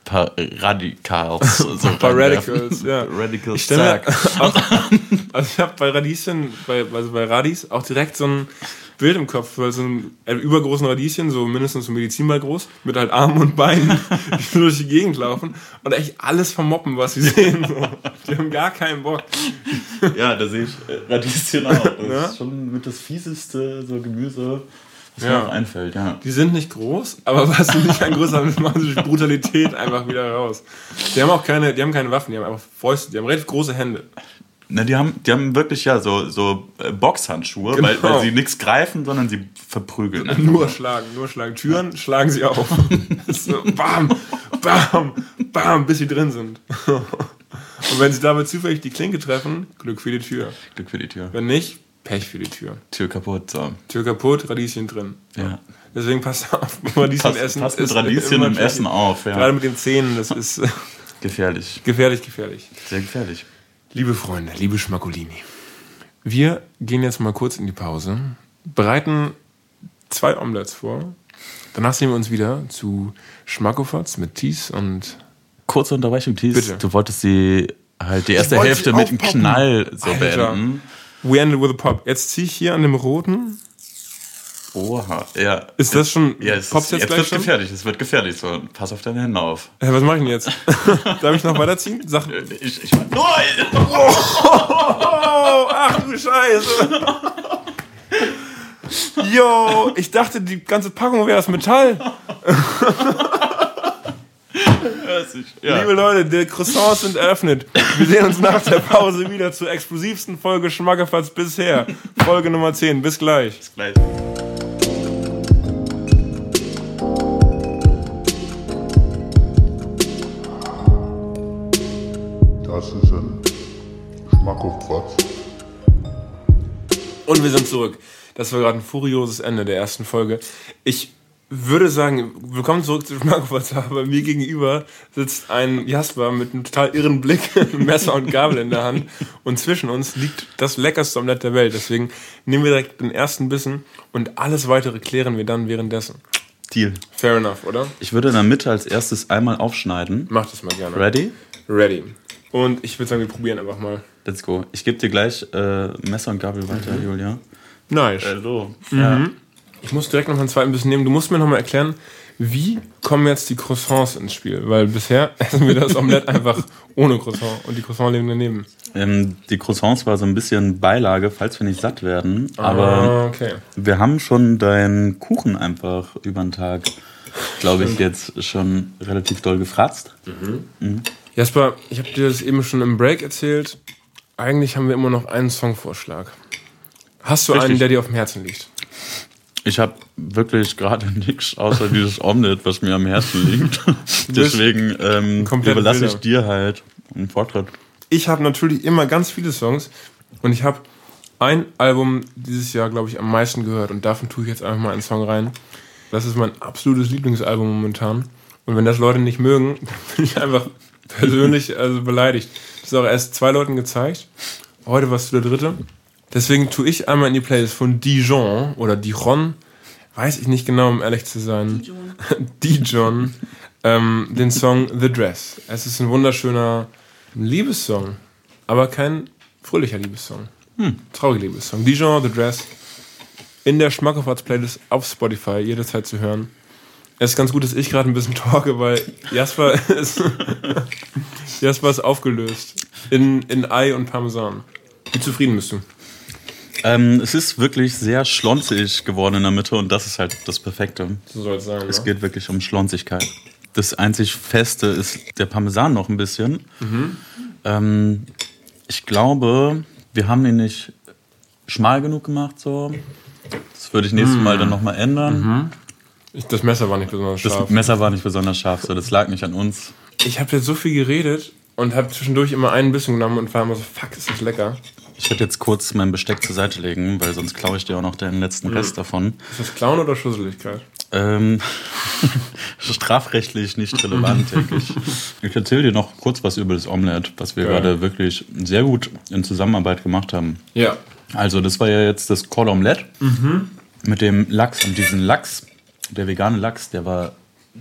Paar Radikals. [laughs] So Ein paar reinwerfen. Radicals, ja. Radicals. Ich stelle [laughs] auch, also ich habe bei Radieschen, bei, also bei Radis, auch direkt so ein Bild im Kopf, weil so ein einem übergroßen Radieschen, so mindestens so Medizinball groß, mit halt Armen und Beinen, [laughs] durch die Gegend laufen und echt alles vermoppen, was sie sehen. So. Die haben gar keinen Bock. Ja, da sehe ich äh, Radieschen auch. Das Ja. ist schon mit das fieseste so Gemüse, was Ja. mir auch einfällt. Ja. Die sind nicht groß, aber was sie nicht ein groß haben, machen sie Brutalität einfach wieder raus. Die haben auch keine, die haben keine Waffen, die haben einfach Fäuste, die haben relativ große Hände. Ne, die, haben, die haben wirklich ja so, so äh, Boxhandschuhe, weil, Genau. weil sie nichts greifen, sondern sie verprügeln. einfach. Nur schlagen, nur schlagen. Türen schlagen sie auf. [laughs] so, bam, bam, bam, bis sie drin sind. [laughs] Und wenn sie dabei zufällig die Klinke treffen, Glück für die Tür. Glück für die Tür. Wenn nicht, Pech für die Tür. Tür kaputt. So. Tür kaputt, Radieschen drin. Ja. Deswegen [laughs] passt auf, Radieschen Pass, essen. pass mit Radieschen im. Essen auf. Gerade Ja. mit den Zähnen, das ist äh, [laughs] Gefährlich. gefährlich, gefährlich. Sehr gefährlich. Liebe Freunde, liebe Schmacolini, wir gehen jetzt mal kurz in die Pause, bereiten zwei Omelettes vor. Danach sehen wir uns wieder zu Schmackofatz mit Thies und Kurze Unterbrechung, Thies. Bitte. Du wolltest sie halt die erste Hälfte mit einem. Knall so Alter. beenden. We Ended with a Pop. Jetzt ziehe ich hier an dem roten. Oha. Ja. Ist das schon. Ja, es Pop's ist, jetzt jetzt wird schon? gefährlich. Es wird gefährlich. So, pass auf deine Hände auf. Hä, was mache ich denn jetzt? [laughs] Darf ich noch weiterziehen? Sag. Ich, ich, Nein! Oh, ach du Scheiße. Yo, ich dachte, die ganze Packung wäre aus Metall. [laughs] Ja. Liebe Leute, die Croissants sind eröffnet. Wir sehen uns nach der Pause wieder zur explosivsten Folge Schmackefatz bisher. Folge Nummer 10. Bis gleich. Gleich. Das ist ein Schmackofatz. Und wir sind zurück. Das war gerade ein furioses Ende der ersten Folge. Ich würde sagen, willkommen zurück zu Schmackofatz, aber mir gegenüber sitzt ein Jasper mit einem total irren Blick, [laughs] Messer und Gabel in der Hand. Und zwischen uns liegt das leckerste Omelette der Welt. Deswegen nehmen wir direkt den ersten Bissen und alles weitere klären wir dann währenddessen. Deal. Fair enough, oder? Ich würde in der Mitte als erstes einmal aufschneiden. Mach das mal gerne. Ready? Ready. Und ich würde sagen, wir probieren einfach mal. Let's go. Ich gebe dir gleich äh, Messer und Gabel weiter, Julia. Nice. so. Ja. Ich muss direkt noch einen zweiten Bissen nehmen. Du musst mir noch mal erklären, wie kommen jetzt die Croissants ins Spiel? Weil bisher [laughs] essen wir das Omelette einfach ohne Croissant und die Croissants leben daneben. Ähm, die Croissants war so ein bisschen Beilage, falls wir nicht satt werden. Aber Ah, okay. wir haben schon deinen Kuchen einfach über den Tag, glaube ich, jetzt schon relativ doll gefratzt. Jasper, ich habe dir das eben schon im Break erzählt. Eigentlich haben wir immer noch einen Songvorschlag. Hast du Richtig. einen, der dir auf dem Herzen liegt? Ich habe wirklich gerade [laughs] nichts außer dieses Omelette, was mir am Herzen liegt. [laughs] Deswegen ähm, überlasse ich dir halt einen Vortritt. Ich habe natürlich immer ganz viele Songs und ich habe ein Album dieses Jahr, glaube ich, am meisten gehört und davon tue ich jetzt einfach mal einen Song rein. Das ist mein absolutes Lieblingsalbum momentan. Und wenn das Leute nicht mögen, [laughs] dann bin ich einfach persönlich also beleidigt. Das ist auch erst zwei Leuten gezeigt. Heute war es der dritte. Deswegen tue ich einmal in die Playlist von Dijon oder Dijon, weiß ich nicht genau, um ehrlich zu sein. Dijon. [laughs] ähm, den Song The Dress. Es ist ein wunderschöner Liebessong, aber kein fröhlicher Liebessong. Trauriger Liebessong. Dijon, The Dress. In der Schmackofatz-Playlist auf Spotify jederzeit zu hören. Es ist ganz gut, dass ich gerade ein bisschen [laughs] talke, weil Jasper [laughs] ist, Jasper ist aufgelöst in, in Ei und Parmesan. Wie zufrieden bist du? Ähm, es ist wirklich sehr schlonzig geworden in der Mitte und das ist halt das Perfekte. So soll es sein. Es ne? geht wirklich um Schlonzigkeit. Das einzig Feste ist der Parmesan noch ein bisschen. Ähm, ich glaube, wir haben den nicht schmal genug gemacht. So. Das würde ich nächstes Mal dann nochmal ändern. Ich, das Messer war nicht besonders Das scharf. Messer war nicht besonders scharf, so. das lag nicht an uns. Ich habe jetzt so viel geredet und habe zwischendurch immer einen Bissen genommen und war immer so, fuck, ist das lecker. Ich werde jetzt kurz mein Besteck zur Seite legen, weil sonst klaue ich dir auch noch den letzten Rest davon. Ist das Clown oder Schusseligkeit? Ähm, [laughs] strafrechtlich nicht relevant, [laughs] denke ich. Ich erzähle dir noch kurz was über das Omelette, was wir gerade wirklich sehr gut in Zusammenarbeit gemacht haben. Ja. Also, das war ja jetzt das Cordon Omelette mit dem Lachs. Und diesen Lachs, der vegane Lachs, der war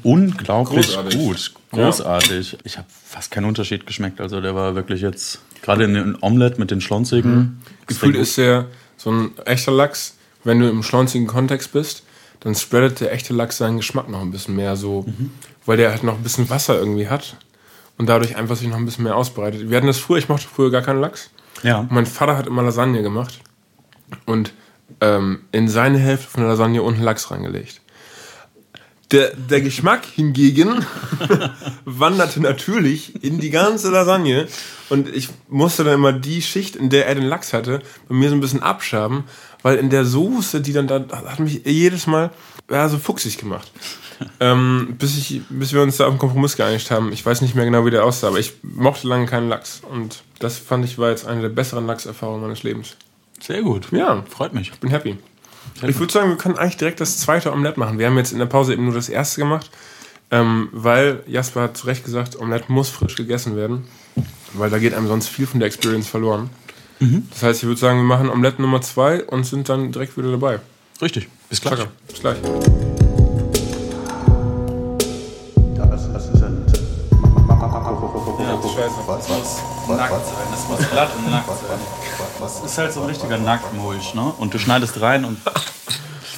unglaublich Großartig. gut. Großartig. Ich habe fast keinen Unterschied geschmeckt. Also, der war wirklich jetzt, gerade in dem Omelette mit den Schlonzigen. Gefühlt ist der so ein echter Lachs, wenn du im schlonzigen Kontext bist, dann spreadet der echte Lachs seinen Geschmack noch ein bisschen mehr so, weil der halt noch ein bisschen Wasser irgendwie hat und dadurch einfach sich noch ein bisschen mehr ausbreitet. Wir hatten das früher, ich mochte früher gar keinen Lachs. Ja. Mein Vater hat immer Lasagne gemacht und ähm, in seine Hälfte von der Lasagne unten Lachs reingelegt. Der, der Geschmack hingegen [laughs] wanderte natürlich in die ganze Lasagne und ich musste dann immer die Schicht, in der er den Lachs hatte, bei mir so ein bisschen abschaben, weil in der Soße, die dann da, hat mich jedes Mal ja, so fuchsig gemacht. ähm, bis, ich, bis wir uns da auf einen Kompromiss geeinigt haben. Ich weiß nicht mehr genau, wie der aussah, aber ich mochte lange keinen Lachs und das fand ich war jetzt eine der besseren Lachserfahrungen meines Lebens. Sehr gut. Ja. Freut mich. Bin happy. Ich würde sagen, wir können eigentlich direkt das zweite Omelette machen. Wir haben jetzt in der Pause eben nur das erste gemacht, ähm, weil Jasper hat zu Recht gesagt, Omelette muss frisch gegessen werden, weil da geht einem sonst viel von der Experience verloren. Das heißt, ich würde sagen, wir machen Omelette Nummer zwei und sind dann direkt wieder dabei. Richtig. Bis gleich. Zacker. Bis gleich. Das, das ist ein Nackt sein, das muss glatt und nackt sein. Das ist halt so ein richtiger Nacktmulch, ne? Und du schneidest rein und [laughs]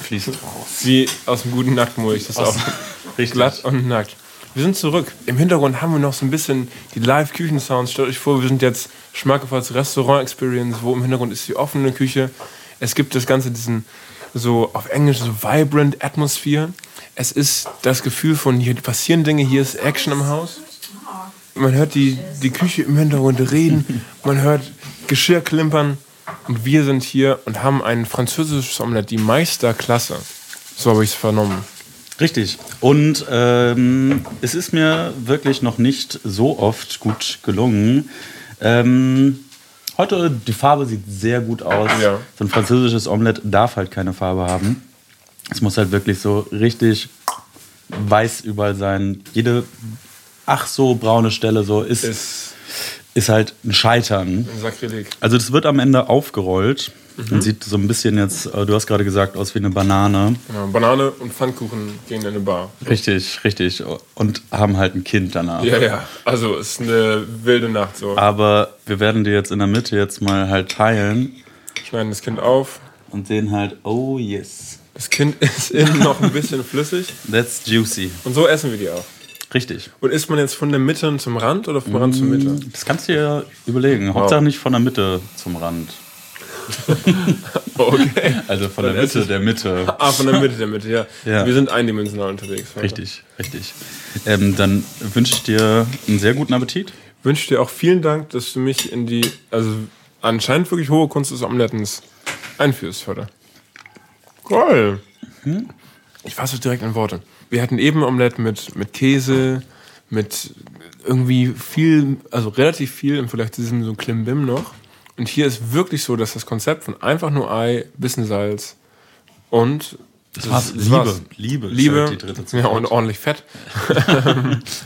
fließt raus. Wie aus dem guten Nacktmulch. Das ist auch [laughs] Richtig. glatt und nackt. Wir sind zurück. Im Hintergrund haben wir noch so ein bisschen die Live-Küchen-Sounds. Stellt euch vor, wir sind jetzt Schmackofatz Restaurant-Experience, wo im Hintergrund ist die offene Küche. Es gibt das Ganze, diesen so auf Englisch so vibrant Atmosphere. Es ist das Gefühl von hier passieren Dinge, hier ist Action im Haus. Man hört die, die Küche im Hintergrund reden, man hört Geschirr klimpern und wir sind hier und haben ein französisches Omelette, die Meisterklasse. So habe ich es vernommen. Richtig. Und ähm, es ist mir wirklich noch nicht so oft gut gelungen. Ähm, heute, die Farbe sieht sehr gut aus. Ja. So ein französisches Omelette darf halt keine Farbe haben. Es muss halt wirklich so richtig weiß überall sein. Jede ach so braune Stelle so ist, ist, Ist halt ein Scheitern. ein Sakrileg. Also das wird am Ende aufgerollt und sieht so ein bisschen jetzt, äh, du hast gerade gesagt, aus wie eine Banane. Genau, Banane und Pfannkuchen gehen in eine Bar. Richtig, richtig. Und haben halt ein Kind danach. Ja, ja. Also ist eine wilde Nacht so. Aber wir werden die jetzt in der Mitte jetzt mal halt teilen Schneiden das Kind auf. und sehen halt, oh yes, Das Kind [laughs] ist innen noch ein bisschen flüssig. that's juicy. Und so essen wir die auch. Richtig. Und isst man jetzt von der Mitte zum Rand oder vom Rand zur Mitte? Das kannst du dir überlegen. Hauptsache nicht von der Mitte zum Rand. [laughs] Okay. Also von der Dann Mitte der Mitte. Ah, von der Mitte der Mitte, ja. Ja. Wir sind eindimensional unterwegs. Richtig, richtig. Ähm, dann wünsche ich dir einen sehr guten Appetit. wünsche dir auch vielen Dank, dass du mich in die, also anscheinend wirklich hohe Kunst des Omelettens einführst heute. Geil. Ich fasse direkt in Worte. Wir hatten eben Omelette mit, mit Käse, mit irgendwie viel, also relativ viel im Vergleich zu diesem so Klimbim noch. Und hier ist wirklich so, dass das Konzept von einfach nur Ei, bisschen Salz und das war's. das Liebe. war's. Liebe Liebe, halt die dritte Zutat. ja, und ordentlich Fett. [laughs]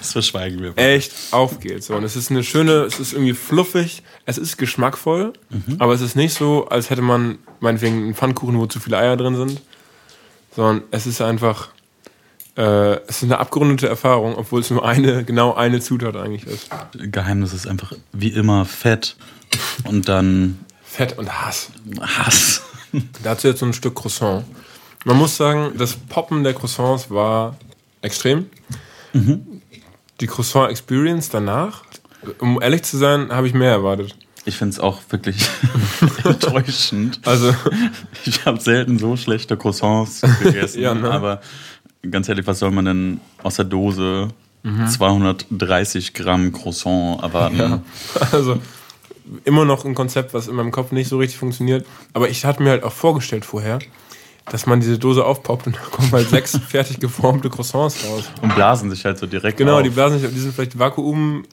Das verschweigen wir. echt aufgeht. So. Und es ist eine schöne, es ist irgendwie fluffig, es ist geschmackvoll, aber es ist nicht so, als hätte man meinetwegen einen Pfannkuchen, wo zu viele Eier drin sind, sondern es ist einfach, äh, es ist eine abgerundete Erfahrung, obwohl es nur eine, genau eine Zutat eigentlich ist. Geheimnis ist einfach wie immer Fett und dann Fett und Hass. Hass. [laughs] Dazu jetzt so ein Stück Croissant. Man muss sagen, das Poppen der Croissants war extrem. Die Croissant Experience danach, um ehrlich zu sein, habe ich mehr erwartet. Ich finde es auch wirklich [laughs] enttäuschend. Also, Ich habe selten so schlechte Croissants gegessen. [laughs] Ja, ne? Aber ganz ehrlich, was soll man denn aus der Dose 230 Gramm Croissant erwarten? [laughs] also immer noch ein Konzept, was in meinem Kopf nicht so richtig funktioniert. Aber ich hatte mir halt auch vorgestellt vorher, dass man diese Dose aufpoppt und [laughs] da kommen halt sechs [laughs] fertig geformte Croissants raus. Und blasen sich halt so direkt Genau, auf. die blasen sich, die sind vielleicht Vakuum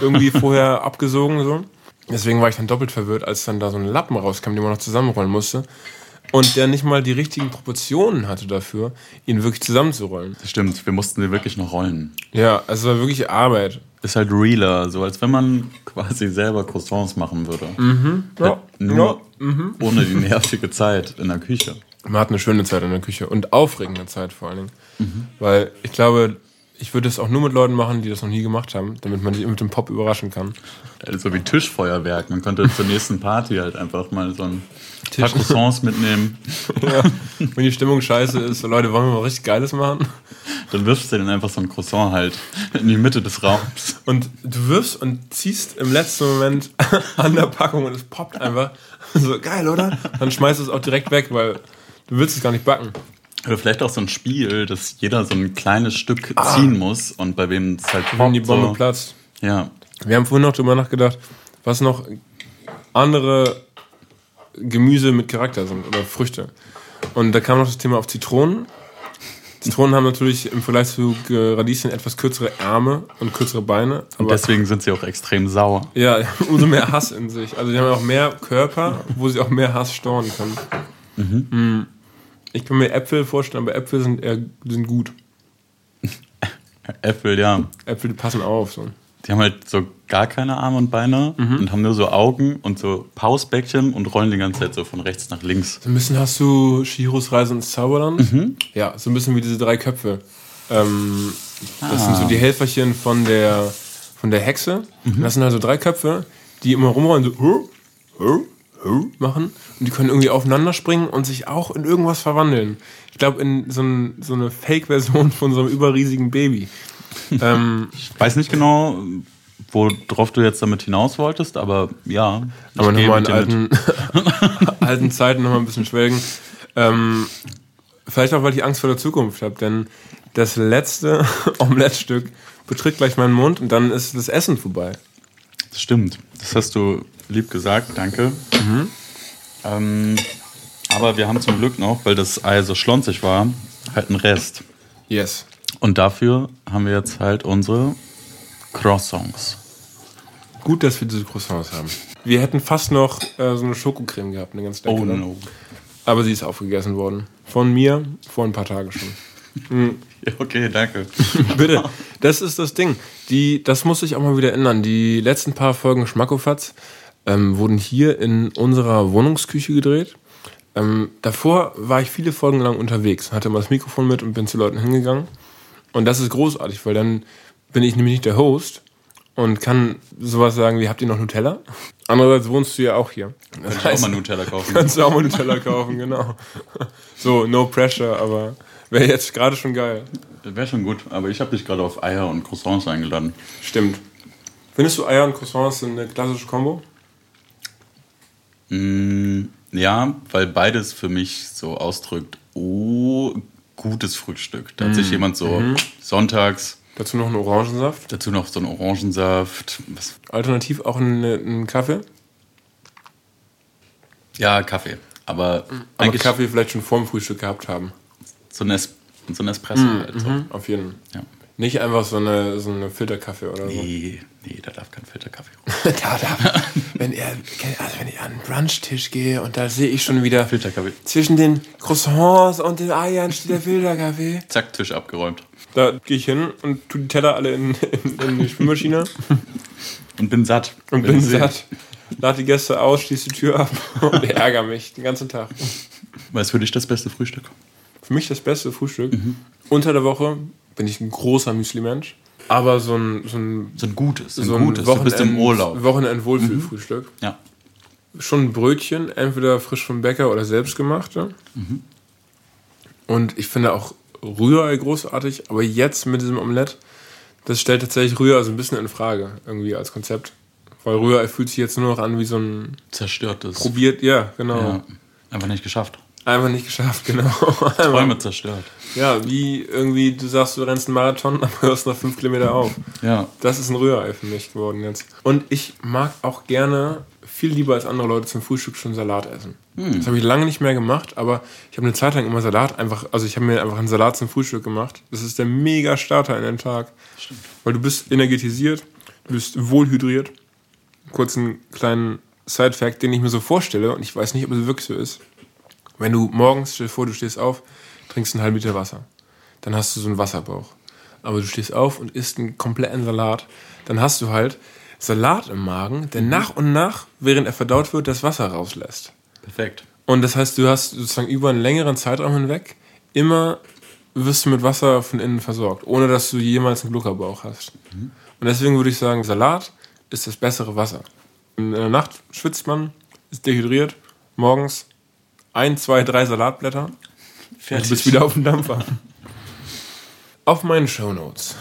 irgendwie vorher abgesogen so. Deswegen war ich dann doppelt verwirrt, als dann da so ein Lappen rauskam, den man noch zusammenrollen musste. Und der nicht mal die richtigen Proportionen hatte dafür, ihn wirklich zusammenzurollen. Stimmt, wir mussten sie wirklich noch rollen. Ja, also es war wirklich Arbeit. Ist halt realer, so als wenn man quasi selber Croissants machen würde. Ja, Nur ja. ohne die nervige Zeit in der Küche. Man hat eine schöne Zeit in der Küche und aufregende Zeit vor allen Dingen. Weil ich glaube, ich würde es auch nur mit Leuten machen, die das noch nie gemacht haben, damit man sich mit dem Pop überraschen kann. Also wie Tischfeuerwerk. Man könnte zur nächsten Party halt einfach mal so ein paar Croissants mitnehmen. [laughs] Ja. Wenn die Stimmung scheiße ist, so Leute, wollen wir mal richtig Geiles machen? Dann wirfst du dann einfach so ein Croissant halt in die Mitte des Raums. Und du wirfst und ziehst im letzten Moment [laughs] an der Packung und es poppt einfach. So geil, oder? Dann schmeißt du es auch direkt weg, weil du willst es gar nicht backen. Oder vielleicht auch so ein Spiel, dass jeder so ein kleines Stück ziehen muss und bei wem es halt Wenn die poppt, Bombe so. platzt. Ja, Wir haben vorhin noch drüber nachgedacht, was noch andere Gemüse mit Charakter sind oder Früchte. Und da kam noch das Thema auf Zitronen. Zitronen haben natürlich im Vergleich zu Radieschen etwas kürzere Ärme und kürzere Beine. und deswegen sind sie auch extrem sauer. ja, [laughs] umso mehr Hass in sich. Also die haben auch mehr Körper, wo sie auch mehr Hass storen können. Mm. Ich kann mir Äpfel vorstellen, aber Äpfel sind eher sind gut. [laughs] Äpfel, ja. Äpfel die passen auf. So. Die haben halt so gar keine Arme und Beine und haben nur so Augen und so Pausbäckchen und rollen die ganze Zeit so von rechts nach links. So ein bisschen hast du Shihiros Reise ins Zauberland. Ja, so ein bisschen wie diese drei Köpfe. Ähm, das sind so die Helferchen von der, von der Hexe. Und Das sind also drei Köpfe, die immer rumrollen, so "Huh, huh, huh" machen. Und die können irgendwie aufeinander springen und sich auch in irgendwas verwandeln. Ich glaube, in so, ein, so eine Fake-Version von so einem überriesigen Baby. [laughs] ähm, Ich weiß nicht genau, worauf du jetzt damit hinaus wolltest, aber ja. Aber nochmal in alten, [laughs] alten Zeiten nochmal ein bisschen schwelgen. Ähm, vielleicht auch, weil ich Angst vor der Zukunft habe, denn das letzte [laughs] Omelettstück betritt gleich meinen Mund und dann ist das Essen vorbei. Das stimmt. Das hast du lieb gesagt, danke. Ähm, aber wir haben zum Glück noch, weil das Ei so schlonzig war, halt einen Rest. Yes. Und dafür haben wir jetzt halt unsere Croissants. Gut, dass wir diese Croissants haben. Wir hätten fast noch äh, so eine Schokocreme gehabt, eine ganz leckere. Oh no. Aber sie ist aufgegessen worden. Von mir vor ein paar Tagen schon. [laughs] Ja, okay, danke. [laughs] Bitte, das ist das Ding. Die, das muss sich auch mal wieder ändern. Die letzten paar Folgen Schmackofatz ähm, wurden hier in unserer Wohnungsküche gedreht. Ähm, davor war ich viele Folgen lang unterwegs, hatte mal das Mikrofon mit und bin zu Leuten hingegangen. Und das ist großartig, weil dann bin ich nämlich nicht der Host und kann sowas sagen wie, habt ihr noch Nutella? Andererseits wohnst du ja auch hier. Das Ich auch mal Nutella kaufen. [laughs] kannst du auch mal Nutella kaufen, genau. So, no pressure, aber wäre jetzt gerade schon geil. Wäre schon gut, aber ich habe dich gerade auf Eier und Croissants eingeladen. Stimmt. Findest du Eier und Croissants eine klassische Kombo? Mm, ja, weil beides für mich so ausdrückt, oh, gutes Frühstück. Da hat sich jemand so sonntags Dazu noch einen Orangensaft. dazu noch so einen Orangensaft. Was, Alternativ auch einen, einen Kaffee. Ja, Kaffee. Aber Aber eigentlich Kaffee vielleicht schon vorm Frühstück gehabt haben. so ein, es so ein Espresso. halt so. Auf jeden Fall. Ja. Nicht einfach so eine, so eine Filterkaffee oder so. Nee, nee, da darf kein Filterkaffee rum. [laughs] da, da. wenn, er, also wenn ich an den Brunchtisch gehe und da sehe ich schon wieder Filterkaffee. zwischen den Croissants und den Eiern steht der Filterkaffee. [laughs] Zack, Tisch abgeräumt. Da gehe ich hin und tue die Teller alle in, in, in die Spülmaschine [laughs] Und bin satt. und Bin bin satt. Lade die Gäste aus, schließe die Tür ab und ärgere mich den ganzen Tag. Was ist für dich das beste Frühstück? Für mich das beste Frühstück. Unter der Woche bin ich ein großer Müsli-Mensch. Aber so ein, so ein, So ein gutes. So ein gutes. Du bist im Urlaub. Wochenend-Wohlfühlfrühstück. Ja. Schon ein Brötchen, entweder frisch vom Bäcker oder selbstgemachte. Und ich finde auch Rührei großartig, aber jetzt mit diesem Omelett, das stellt tatsächlich Rührei so ein bisschen in Frage, irgendwie als Konzept. Weil Rührei fühlt sich jetzt nur noch an wie so ein Zerstörtes. probiert, ja, genau. Ja. Einfach nicht geschafft. Einfach nicht geschafft, genau. [laughs] Träume zerstört. ja, wie irgendwie, du sagst, du rennst einen Marathon, [laughs] aber hörst nach fünf Kilometer auf. Ja. Das ist ein Rührei für mich geworden jetzt. Und ich mag auch gerne, viel lieber als andere Leute zum Frühstück schon Salat essen. Das habe ich lange nicht mehr gemacht, aber ich habe eine Zeit lang immer Salat einfach, also ich habe mir einfach einen Salat zum Frühstück gemacht. Das ist der mega Starter in den Tag. Weil du bist energetisiert, du bist wohlhydriert. Kurzen kleinen Side-Fact, den ich mir so vorstelle, und ich weiß nicht, ob es wirklich so ist. Wenn du morgens, stell dir vor, du stehst auf, trinkst einen halben Liter Wasser. Dann hast du so einen Wasserbauch. Aber du stehst auf und isst einen kompletten Salat. Dann hast du halt Salat im Magen, der nach und nach, während er verdaut wird, das Wasser rauslässt. Perfekt. Und das heißt, du hast sozusagen über einen längeren Zeitraum hinweg immer wirst du mit Wasser von innen versorgt, ohne dass du jemals einen Gluckerbauch hast. Und deswegen würde ich sagen, Salat ist das bessere Wasser. In der Nacht schwitzt man, ist dehydriert, morgens ein, zwei, drei Salatblätter und du bist wieder auf dem Dampfer. Auf meinen Shownotes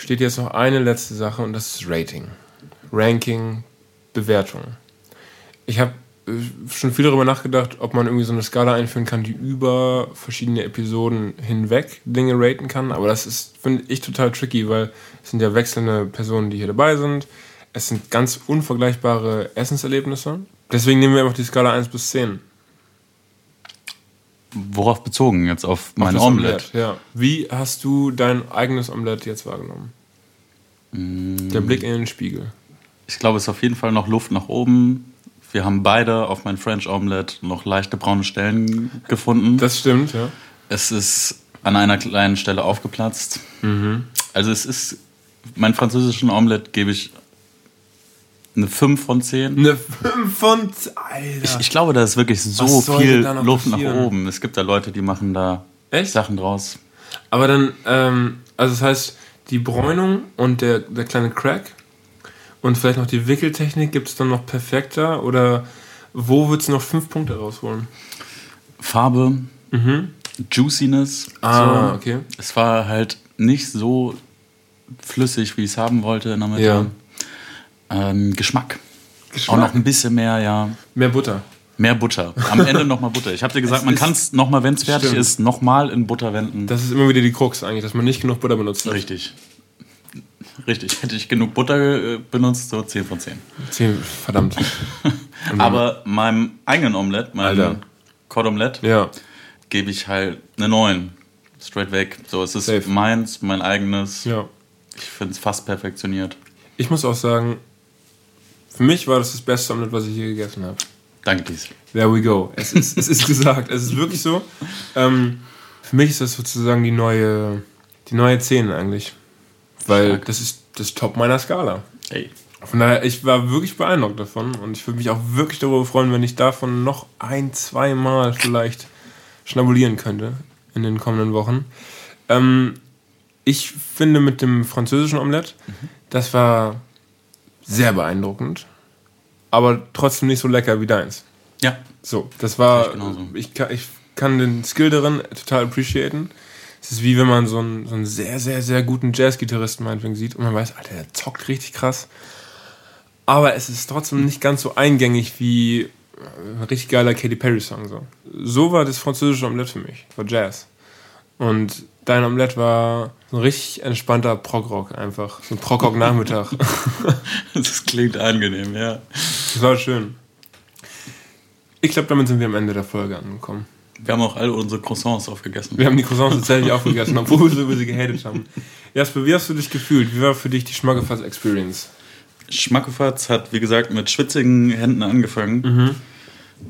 steht jetzt noch eine letzte Sache und das ist Rating. Ranking, Bewertung. Ich habe äh, schon viel darüber nachgedacht, ob man irgendwie so eine Skala einführen kann, die über verschiedene Episoden hinweg Dinge raten kann. Aber das ist, finde ich, total tricky, weil es sind ja wechselnde Personen, die hier dabei sind. Es sind ganz unvergleichbare Essenserlebnisse. Deswegen nehmen wir einfach die Skala 1 bis 10. Worauf bezogen jetzt? Auf mein Das Omelett? Ja. Wie hast du dein eigenes Omelett jetzt wahrgenommen? Mm. Der Blick in den Spiegel. Ich glaube, es ist auf jeden Fall noch Luft nach oben. Wir haben beide auf mein French Omelette noch leichte braune Stellen gefunden. Das stimmt, ja. es ist an einer kleinen Stelle aufgeplatzt. Mhm. Also es ist, mein französischen Omelette gebe ich eine 5 von 10. Eine 5 von... Alter. Ich, ich glaube, da ist wirklich so viel Luft nach passieren? oben. Es gibt da Leute, die machen da Echt? Sachen draus. Aber dann, ähm, also das heißt, die Bräunung und der, der kleine Crack und vielleicht noch die Wickeltechnik gibt es dann noch perfekter oder wo würdest du noch fünf Punkte rausholen? Farbe, Juiciness. Mhm. Ah, so. okay. Es war halt nicht so flüssig, wie ich es haben wollte in der Mitte. Ja. Ähm, Geschmack. Geschmack. Auch noch ein bisschen mehr, ja. Mehr Butter. Mehr Butter. Am Ende nochmal Butter. Ich habe dir [laughs] gesagt, Es man kann es nochmal, wenn es fertig Stimmt. ist, nochmal in Butter wenden. Das ist immer wieder die Krux eigentlich, dass man nicht genug Butter benutzt hat. Richtig. Richtig. Hätte ich genug Butter äh, benutzt, so 10 von 10. Zehn, verdammt. [laughs] Aber meinem eigenen Omelette, meinem Alter. Cod-Omelette, Ja. gebe ich halt eine 9. Straight weg. So, es ist Safe. meins, mein eigenes. ja. Ich finde es fast perfektioniert. Ich muss auch sagen, für mich war das das beste Omelette, was ich je gegessen habe. Danke, Dies. There we go. Es ist, es ist [laughs] gesagt. Es ist wirklich so. Ähm, für mich ist das sozusagen die neue, die neue 10 eigentlich. Weil Stark. das ist das Top meiner Skala. Hey. Von daher, ich war wirklich beeindruckt davon und ich würde mich auch wirklich darüber freuen, wenn ich davon noch ein, zwei Mal vielleicht schnabulieren könnte in den kommenden Wochen. Ähm, ich finde mit dem französischen Omelette, das war sehr beeindruckend, aber trotzdem nicht so lecker wie deins. Ja. So, das war. Ich kann, ich kann den Skill darin total appreciaten. Es ist wie wenn man so einen, so einen sehr, sehr, sehr guten Jazzgitarristen meinetwegen sieht und man weiß, Alter, der zockt richtig krass. Aber es ist trotzdem nicht ganz so eingängig wie äh, ein richtig geiler Katy Perry-Song. So. so war das französische Omelette für mich. War Jazz. Und dein Omelette war so ein richtig entspannter Prog-Rock einfach. So ein Prog-Rock-Nachmittag. [laughs] Das klingt angenehm, ja. Das war schön. Ich glaube, damit sind wir am Ende der Folge angekommen. Wir haben auch alle unsere Croissants aufgegessen. Wir haben die Croissants tatsächlich aufgegessen, obwohl wir so über sie gehatet haben. Jasper, wie hast du dich gefühlt? Wie war für dich die Schmackefass-Experience? Schmackofatz hat, wie gesagt, mit schwitzigen Händen angefangen.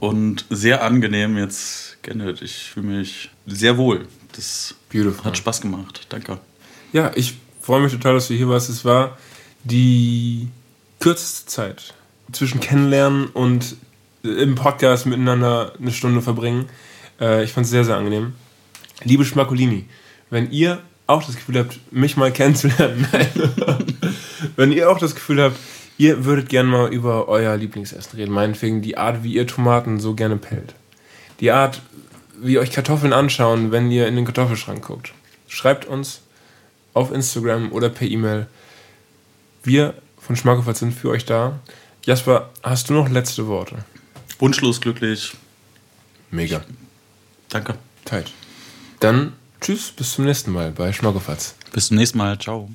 Und sehr angenehm jetzt geendet. Ich fühle mich sehr wohl. Das Beautiful. hat Spaß gemacht. Danke. Ja, ich freue mich total, dass du hier warst. Es war die kürzeste Zeit zwischen Kennenlernen und im Podcast miteinander eine Stunde verbringen. Äh, ich fand es sehr, sehr angenehm. Liebe Schmacolini, wenn ihr auch das Gefühl habt, mich mal kennenzulernen, [laughs] wenn ihr auch das Gefühl habt, ihr würdet gerne mal über euer Lieblingsessen reden, meinetwegen die Art, wie ihr Tomaten so gerne pellt, die Art, wie ihr euch Kartoffeln anschauen, wenn ihr in den Kartoffelschrank guckt, schreibt uns auf Instagram oder per E-Mail. Wir von Schmackofat sind für euch da. Jasper, hast du noch letzte Worte? Wunschlos glücklich. Mega. Danke. Tight. Dann tschüss, bis zum nächsten Mal bei Schmackofatz. Bis zum nächsten Mal. Ciao.